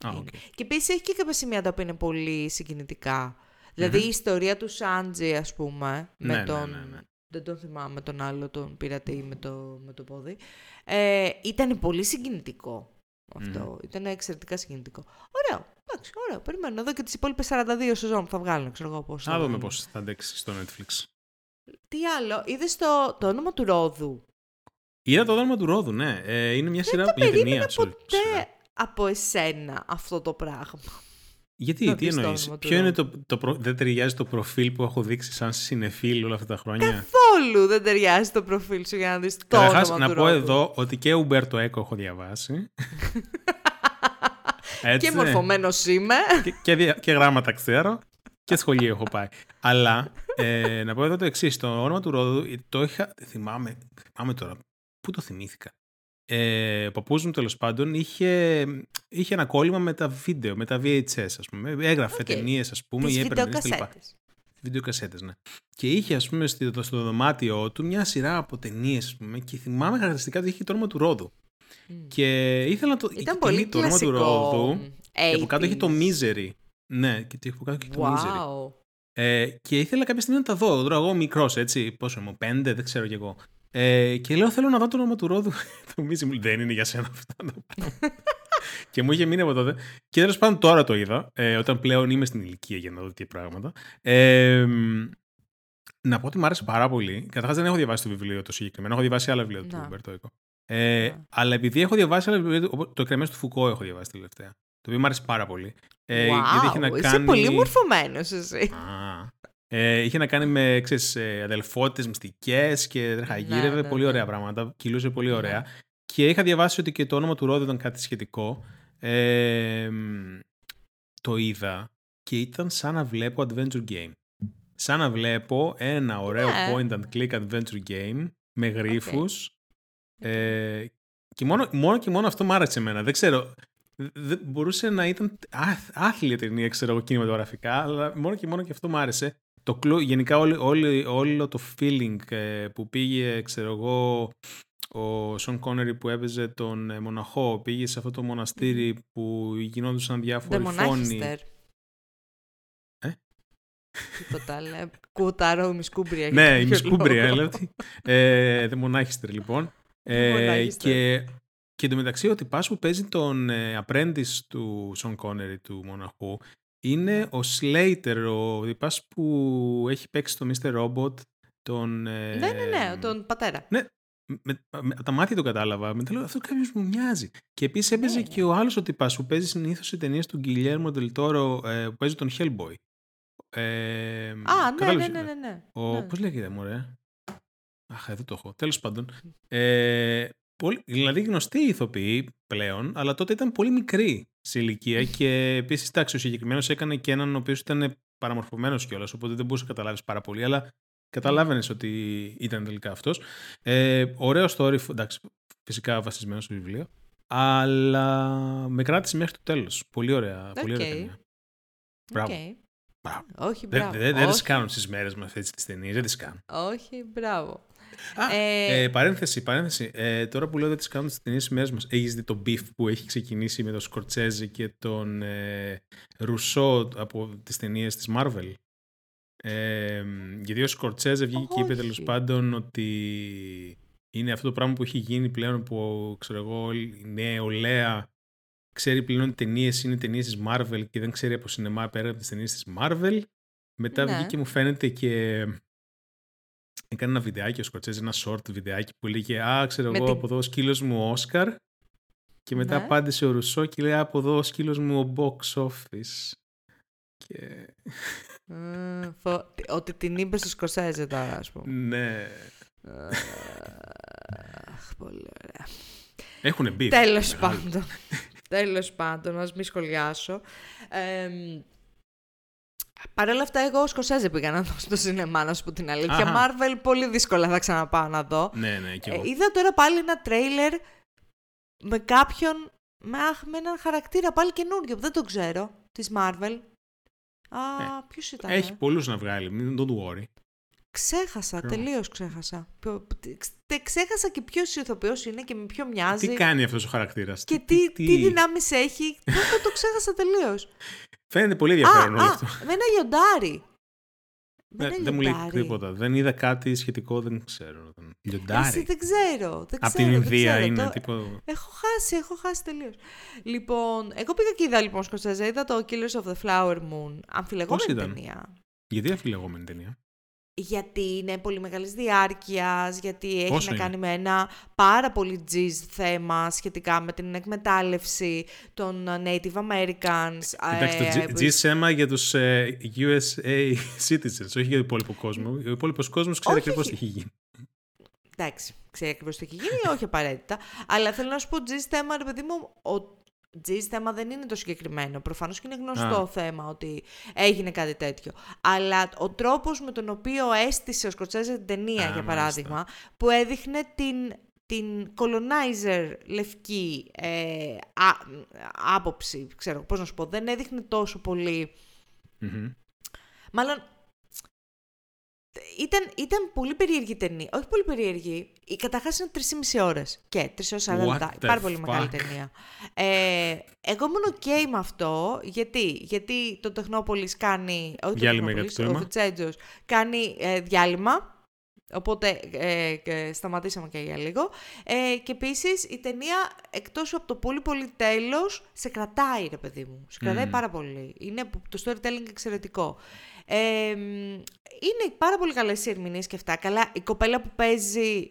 Okay. Και επίσης έχει και κάποια σημεία τα οποία είναι πολύ συγκινητικά. Δηλαδή η ιστορία του Σάντζι, ας πούμε, με ναι, τον. Ναι, ναι, ναι. Δεν τον θυμάμαι τον άλλο, τον πειρατή με το, με το πόδι. Ε, ήταν πολύ συγκινητικό αυτό. Mm. Ήταν εξαιρετικά συγκινητικό. Ωραίο. Εντάξει, ωραίο. Περιμένω εδώ και τις υπόλοιπες 42 σεζόν που θα βγάλουν. Ξέρω εγώ πώς θα δούμε πώς θα αντέξει στο Netflix. Τι άλλο, είδες το, το όνομα του Ρόδου; Είδα το όνομα του Ρόδου, ναι. Ε, είναι μια σειρά για ταινία. ποτέ από εσένα αυτό το πράγμα. Γιατί, τι εννοείς, Ποιο είναι το, το δεν ταιριάζει το προφίλ που έχω δείξει σαν συνεφίλ όλα αυτά τα χρόνια; Καθόλου δεν ταιριάζει το προφίλ σου για να δεις το όνομα να πω εδώ ότι και Ουμπέρτο Έκο έχω διαβάσει. Έτσι, και μορφωμένος είμαι. Και, και, και, γράμματα ξέρω. Και σχολείο έχω πάει. Αλλά ε, να πω εδώ το εξής. Το όνομα του Ρόδου το είχα. Θυμάμαι, θυμάμαι τώρα. Πού το θυμήθηκα; Ε, ο παππούς μου τέλος πάντων είχε, είχε ένα κόλλημα με τα βίντεο, με τα VHS ας πούμε. Έγραφε okay. ταινίες, ας πούμε Τις ή έπαιρνε Βιντεοκασέτες, ναι. Και είχε ας πούμε στο, στο δωμάτιό του μια σειρά από ταινίες, ας πούμε και θυμάμαι χαρακτηριστικά ότι είχε το όνομα του Ρόδου. Mm. Και ήθελα να το... Ήταν πολύ το όνομα του Ρόδου και από κάτω είχε το Misery. Ναι, και από κάτω είχε το Misery. Ε, και ήθελα κάποια στιγμή να τα δω. Τώρα εγώ μικρός, έτσι. Πόσο είμαι, πέντε, δεν ξέρω κι εγώ. Ε, και λέω θέλω να δω το όνομα του ρόδου. το μίση μου δεν είναι για σένα αυτό. και μου είχε μείνει από τότε. Και τέλος πάντων τώρα το είδα, ε, όταν πλέον είμαι στην ηλικία για να δω τέτοια πράγματα. Ε, να πω ότι μου άρεσε πάρα πολύ. Καταρχάς δεν έχω διαβάσει το βιβλίο το συγκεκριμένο. Έχω διαβάσει άλλα βιβλία του Ρομπέρτο Έκο. Ε, Αλλά επειδή έχω διαβάσει άλλα βιβλία, το εκκρεμέ του Φουκώ έχω διαβάσει τελευταία. Το οποίο μου άρεσε πάρα πολύ. Ε, wow, είχε να είσαι κάνει... πολύ μορφωμένος εσύ. Α, ε, είχε να κάνει με ξέρεις, ε, αδελφότητες μυστικές και τρέχα ναι, γύρευε. Ναι, πολύ ναι. ωραία πράγματα. Κυλούσε πολύ ναι. ωραία. Και είχα διαβάσει ότι και το όνομα του Ρόδου ήταν κάτι σχετικό. Ε, το είδα και ήταν σαν να βλέπω adventure game. Σαν να βλέπω ένα ωραίο yeah. point and click adventure game με γρίφους. Okay. Ε, και μόνο, μόνο και μόνο αυτό μου άρεσε εμένα. Δεν ξέρω, δεν μπορούσε να ήταν άθλια ταινία, ξέρω εγώ, κινηματογραφικά, αλλά μόνο και μόνο και αυτό μου άρεσε. Το κλου, γενικά όλο, όλο, όλο το feeling ε, που πήγε, ξέρω εγώ, ο Σον Κόνερι που έπαιζε τον ε, μοναχό, πήγε σε αυτό το μοναστήρι που γινόντουσαν διάφοροι φόνοι. Ε; Τίποτα, αλλά κουταρό ημισκούμπρια. Ναι, ημισκούμπρια, λέω. Ε, μονάχιστερ, λοιπόν. Ε, και και εντωμεταξύ ο τυπάς που παίζει τον ε, του Σον Κόνερι του μοναχού είναι ναι. ο Σλέιτερ, ο τυπάς που έχει παίξει το Mr. Robot τον... Ε, ναι, ναι, ναι, τον πατέρα. Ναι, με, με, τα μάτια το κατάλαβα. Μετά λέω αυτό κάποιος μου μοιάζει. Και επίσης έπαιζε ναι, και ναι. ο άλλος ο τυπά που παίζει συνήθως οι ταινίες του Γκυλιέρμο Ντελτόρο ε, που παίζει τον Hellboy. Ε, Α, ναι, ναι, ναι, ναι, ναι. Ο, ναι. Πώς λέγεται, Μωρέ; Αχ, εδώ το έχω. Τέλος πάντων. Ε, πολύ, δηλαδή γνωστοί ηθοποιοί πλέον, αλλά τότε ήταν πολύ μικρή σε ηλικία και επίσης εντάξει, ο συγκεκριμένος έκανε και έναν ο οποίος ήταν παραμορφωμένος κιόλας, οπότε δεν μπορούσες να καταλάβεις πάρα πολύ, αλλά καταλάβαινες ότι ήταν τελικά αυτός. Ε, ωραίο story, εντάξει, φυσικά βασισμένο στο βιβλίο, αλλά με κράτησε μέχρι το τέλος. Πολύ ωραία, okay. πολύ ωραία ταινία. Μπράβο. Okay. Μπράβο. Όχι, μπράβο. Δεν, δεν, τις κάνουν στις μέρες μας έτσι τις ταινίες, δεν τις κάνουν. Όχι, μπράβο. Α, ε... Ε, παρένθεση, παρένθεση. Ε, τώρα που λέω ότι τις κάνουν τις ταινίες μέρε μας, έχεις δει το beef που έχει ξεκινήσει με τον Σκορτσέζη και τον ε, Ρουσό από τις ταινίες της Marvel; Ε, γιατί ο Σκορτσέζε βγήκε και είπε τέλος πάντων ότι είναι αυτό το πράγμα που έχει γίνει πλέον που ξέρω εγώ η νεολαία ξέρει πλέον ότι ταινίες είναι ταινίες της Marvel και δεν ξέρει από σινεμά πέρα από τις ταινίες της Marvel. Μετά ναι. βγήκε μου φαίνεται και έκανε ένα βιντεάκι ο Σκοτσέζ, ένα short βιντεάκι που λέγε «Α, ξέρω εγώ, από εδώ ο σκύλος μου ο Όσκαρ» και μετά ναι. απάντησε ο Ρουσό και λέει «Από εδώ ο σκύλος μου ο box office». Και... ότι την είπε στο Σκοτσέζε τώρα, ας πούμε. Ναι. Αχ, πολύ ωραία. Έχουνε μπει. Τέλος πάντων. Τέλος πάντων, ας μην σχολιάσω. Παρ' όλα αυτά, εγώ Σκοσέζε πήγα να δω στο σινεμά, να σου πω την αλήθεια. Αχα. Marvel πολύ δύσκολα θα ξαναπάω να δω. Ναι, ναι, και εγώ. Ε, είδα τώρα πάλι ένα τρέιλερ με κάποιον. Με, με έναν χαρακτήρα πάλι καινούριο, δεν το ξέρω. Της Marvel. Α, ε, ποιος ήταν. Έχει ε; πολλούς να βγάλει, μην don't worry. Ξέχασα, τελείως ξέχασα. Ξέχασα και ποιος ηθοποιός είναι και με ποιο μοιάζει. Τι κάνει αυτός ο χαρακτήρας; Και τι, τι... τι δυνάμεις έχει; το, το ξέχασα τελείως. Φαίνεται πολύ ενδιαφέρον όλο αυτό. Με ένα λιοντάρι. Ναι, δεν μου λέει τίποτα. Δεν είδα κάτι σχετικό, δεν ξέρω. Λιοντάρι. Εσύ δεν ξέρω. Δεν Από την Ινδία είναι. Το... Τύπο... Έχω χάσει, έχω χάσει τελείως. Λοιπόν, εγώ πήγα και είδα λοιπόν Σκοτσέζα. Είδα το Killers of the Flower Moon. Αμφιλεγόμενη ταινία. Γιατί αμφιλεγόμενη ταινία; Γιατί είναι πολύ μεγάλης διάρκειας, γιατί έχει να κάνει με ένα πάρα πολύ τζιζ θέμα σχετικά με την εκμετάλλευση των Native Americans. Εντάξει, το τζιζ θέμα για τους ε, USA citizens, όχι για τον υπόλοιπο κόσμο. Ο υπόλοιπος κόσμος ξέρει ακριβώς τι έχει γίνει. Εντάξει, ξέρει ακριβώς τι έχει γίνει, όχι απαραίτητα. Αλλά θέλω να σου πω τζιζ θέμα, ρε παιδί μου, Τζις θέμα δεν είναι το συγκεκριμένο. Προφανώς και είναι γνωστό θέμα ότι έγινε κάτι τέτοιο. Αλλά ο τρόπος με τον οποίο έστησε ο Σκοτσέζε την ταινία, για παράδειγμα, που έδειχνε την, την colonizer λευκή ε, άποψη, ξέρω πώς να σου πω, δεν έδειχνε τόσο Μάλλον ήταν, ήταν πολύ περίεργη ταινία. Όχι πολύ περίεργη. Η καταρχάς είναι 3,5 ώρες. Και 3 ώρες 40 λεπτά. Πάρα πολύ μεγάλη ταινία. Ε, εγώ ήμουν OK με αυτό. Γιατί, γιατί το Τεχνόπολης κάνει. Όχι διάλειμμα το ο Φιτσέτζο κάνει ε, διάλειμμα. Οπότε ε, σταματήσαμε και για λίγο. Ε, και επίσης η ταινία, εκτός από το πολύ πολύ τέλος, σε κρατάει, ρε παιδί μου. Σε κρατάει πάρα πολύ. Είναι το storytelling εξαιρετικό. Ε, είναι πάρα πολύ καλές οι ερμηνείες και αυτά. Καλά, η κοπέλα που παίζει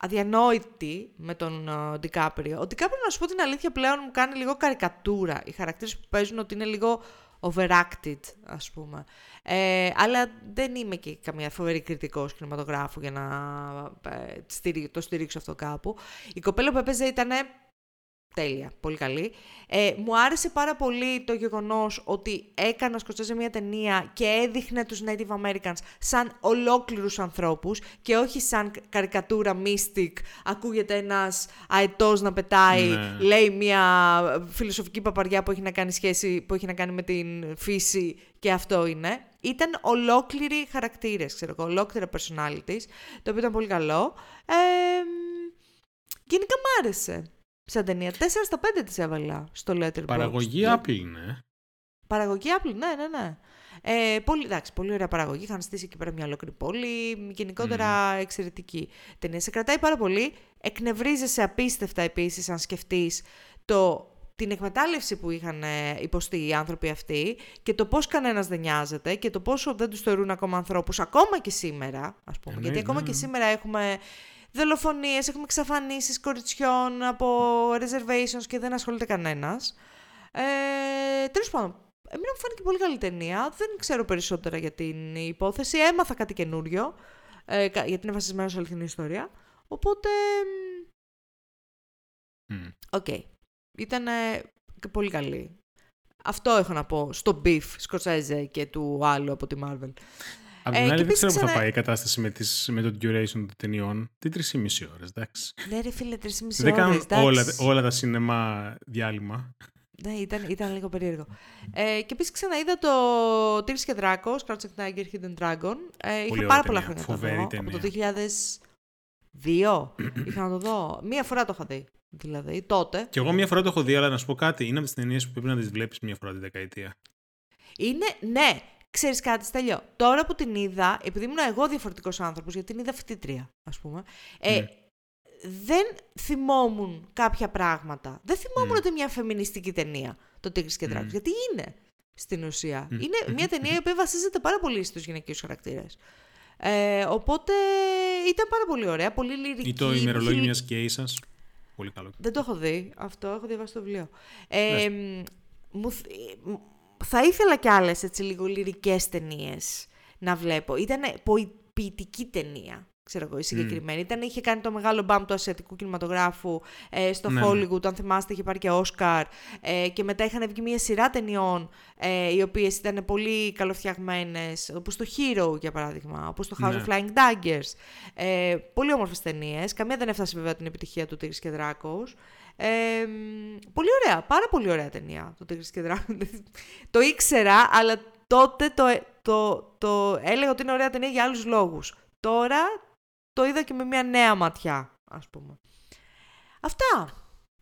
αδιανόητη με τον uh, Ντικάπριο. Ο Ντικάπριο, να σου πω την αλήθεια, πλέον μου κάνει λίγο καρικατούρα. Οι χαρακτήρες που παίζουν ότι είναι λίγο overacted, ας πούμε. Ε, αλλά δεν είμαι και καμία φοβερή κριτικός κινηματογράφου για να ε, το στηρίξω αυτό κάπου. Η κοπέλα που έπαιζε ήταν Τέλεια, πολύ καλή. Ε, μου άρεσε πάρα πολύ το γεγονός ότι έκανα σκοτσέζε μια ταινία και έδειχνε τους Native Americans σαν ολόκληρους ανθρώπους και όχι σαν καρικατούρα mystic. Ακούγεται ένας αετός να πετάει, ναι. λέει μια φιλοσοφική παπαριά που έχει να κάνει σχέση, που έχει να κάνει με την φύση και αυτό είναι. Ήταν ολόκληροι χαρακτήρες, ξέρω εγώ, ολόκληρα personalities, το οποίο ήταν πολύ καλό. Ε, γενικά μ' άρεσε σαν ταινία. 4 στα 5 της έβαλα στο Letterboxd. Παραγωγή Apple είναι. Παραγωγή Apple, ναι, ναι, ναι. Ε, πολύ, εντάξει, πολύ ωραία παραγωγή. Είχαν στήσει εκεί πέρα μια ολόκληρη πόλη. Γενικότερα mm. εξαιρετική ταινία. Σε κρατάει πάρα πολύ. Εκνευρίζεσαι απίστευτα επίσης, αν σκεφτείς το την εκμετάλλευση που είχαν ε, υποστεί οι άνθρωποι αυτοί και το πώς κανένας δεν νοιάζεται και το πόσο δεν τους θεωρούν ακόμα ανθρώπους, ακόμα και σήμερα, ας πούμε. Ε, Γιατί ναι, ακόμα ναι. και σήμερα έχουμε δολοφονίες, έχουμε εξαφανίσεις κοριτσιών από reservations και δεν ασχολείται κανένας. Ε, τέλος πάντων, εμένα μου φάνηκε πολύ καλή ταινία. Δεν ξέρω περισσότερα για την υπόθεση. Έμαθα κάτι καινούριο, ε, γιατί είναι βασισμένο σε αληθινή ιστορία. Οπότε... OK. Okay. Ήταν πολύ καλή. Αυτό έχω να πω στο beef Σκορσέζε και του άλλου από τη Marvel. Απ' την ε, άλλη, δεν ξέρω πού θα πάει η κατάσταση με, τις, με το duration των ταινιών. Τι τρεις ή μισή ώρες, εντάξει. Ναι, ρε φίλε, τρεις ή μισή ώρε. Δεν κάνουν όλα, όλα τα σινεμά διάλειμμα. Ναι, ήταν, ήταν λίγο περίεργο. Ε, και επίσης ξαναείδα το Τύρι και Δράκο, Crouching Tiger, Hidden Dragon. Ε, είχα πάρα πολλά χρόνια να το δω. Από το 2002 είχα να το δω. Μία φορά το είχα δει. Δηλαδή, τότε. Και εγώ μία φορά το έχω δει, αλλά να σου πω κάτι. Είναι από τις ταινίες που πρέπει να τις βλέπεις μία φορά τη δεκαετία. Είναι, ναι, Ξέρεις κάτι, Στέλιο. Τώρα που την είδα, επειδή ήμουν εγώ διαφορετικός άνθρωπος, γιατί την είδα φοιτήτρια, ας πούμε. Ε, ναι. Δεν θυμόμουν κάποια πράγματα. Δεν θυμόμουν ότι μια φεμινιστική ταινία το Τίγρης και Δράκο. Γιατί είναι στην ουσία. Είναι μια ταινία η οποία βασίζεται πάρα πολύ στους γυναικείους χαρακτήρες. Ε, οπότε ήταν πάρα πολύ ωραία, πολύ λυρική. Ή το ημερολόγιο μιας γκέι σας. Πολύ καλό. Δεν το έχω δει. Αυτό έχω διαβάσει το βιβλίο. Ε, μου, θα ήθελα κι άλλες έτσι λίγο λυρικές ταινίες να βλέπω. Ήταν ποιητική ταινία ξέρω εγώ, η συγκεκριμένη. Ήταν, είχε κάνει το μεγάλο μπαμ του ασιατικού κινηματογράφου ε, στο ναι, ναι. Hollywood, αν θυμάστε, είχε πάρει και Όσκαρ. Ε, και μετά είχαν βγει μια σειρά ταινιών, ε, οι οποίες ήταν πολύ καλοφτιαγμένες, όπως το Hero, για παράδειγμα, όπως το House of ναι. Flying Daggers. Ε, πολύ όμορφες ταινίες. Καμία δεν έφτασε βέβαια την επιτυχία του Τίγρης και Δράκος. Ε, πολύ ωραία, πάρα πολύ ωραία ταινία το Τίγρης και Δράκος. το ήξερα, αλλά τότε το, το, το έλεγα ότι είναι ωραία ταινία για άλλους λόγους. Τώρα το είδα και με μια νέα ματιά, ας πούμε. Αυτά.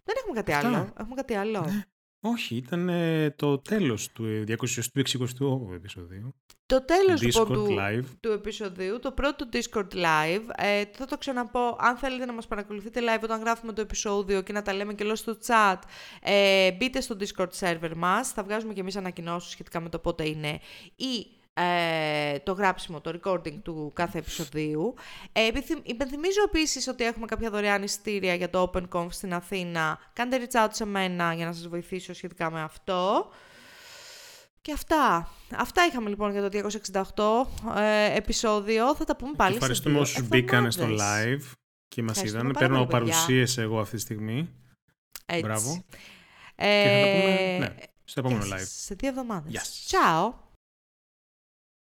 Δεν έχουμε κάτι άλλο. Έχουμε κάτι άλλο. Ναι. Όχι, ήταν ε, το τέλος του 268ου επεισοδίου. Το τέλος Discord του, live. του επεισοδίου, το πρώτο Discord Live. Ε, θα το ξαναπώ, αν θέλετε να μας παρακολουθείτε live όταν γράφουμε το επεισόδιο και να τα λέμε και λέω στο chat, ε, μπείτε στο Discord server μας, θα βγάζουμε και εμείς ανακοινώσεις σχετικά με το πότε είναι ή ε, το γράψιμο, το recording του κάθε επεισοδίου. Ε, υπενθυμίζω επίσης ότι έχουμε κάποια δωρεάν ειστήρια για το OpenConf στην Αθήνα. Κάντε reach out σε μένα για να σας βοηθήσω σχετικά με αυτό. Και αυτά. Αυτά είχαμε λοιπόν για το 268 ε, επεισόδιο. Θα τα πούμε πάλι Ευχαριστούμε όσους μπήκαν στο live και μας είδαν. Παίρνω παρουσίες εγώ αυτή τη στιγμή. Έτσι. Μπράβο. Ε, και θα τα πούμε ναι, στο επόμενο live. Σε δύο εβδομάδες. Yes. Ciao.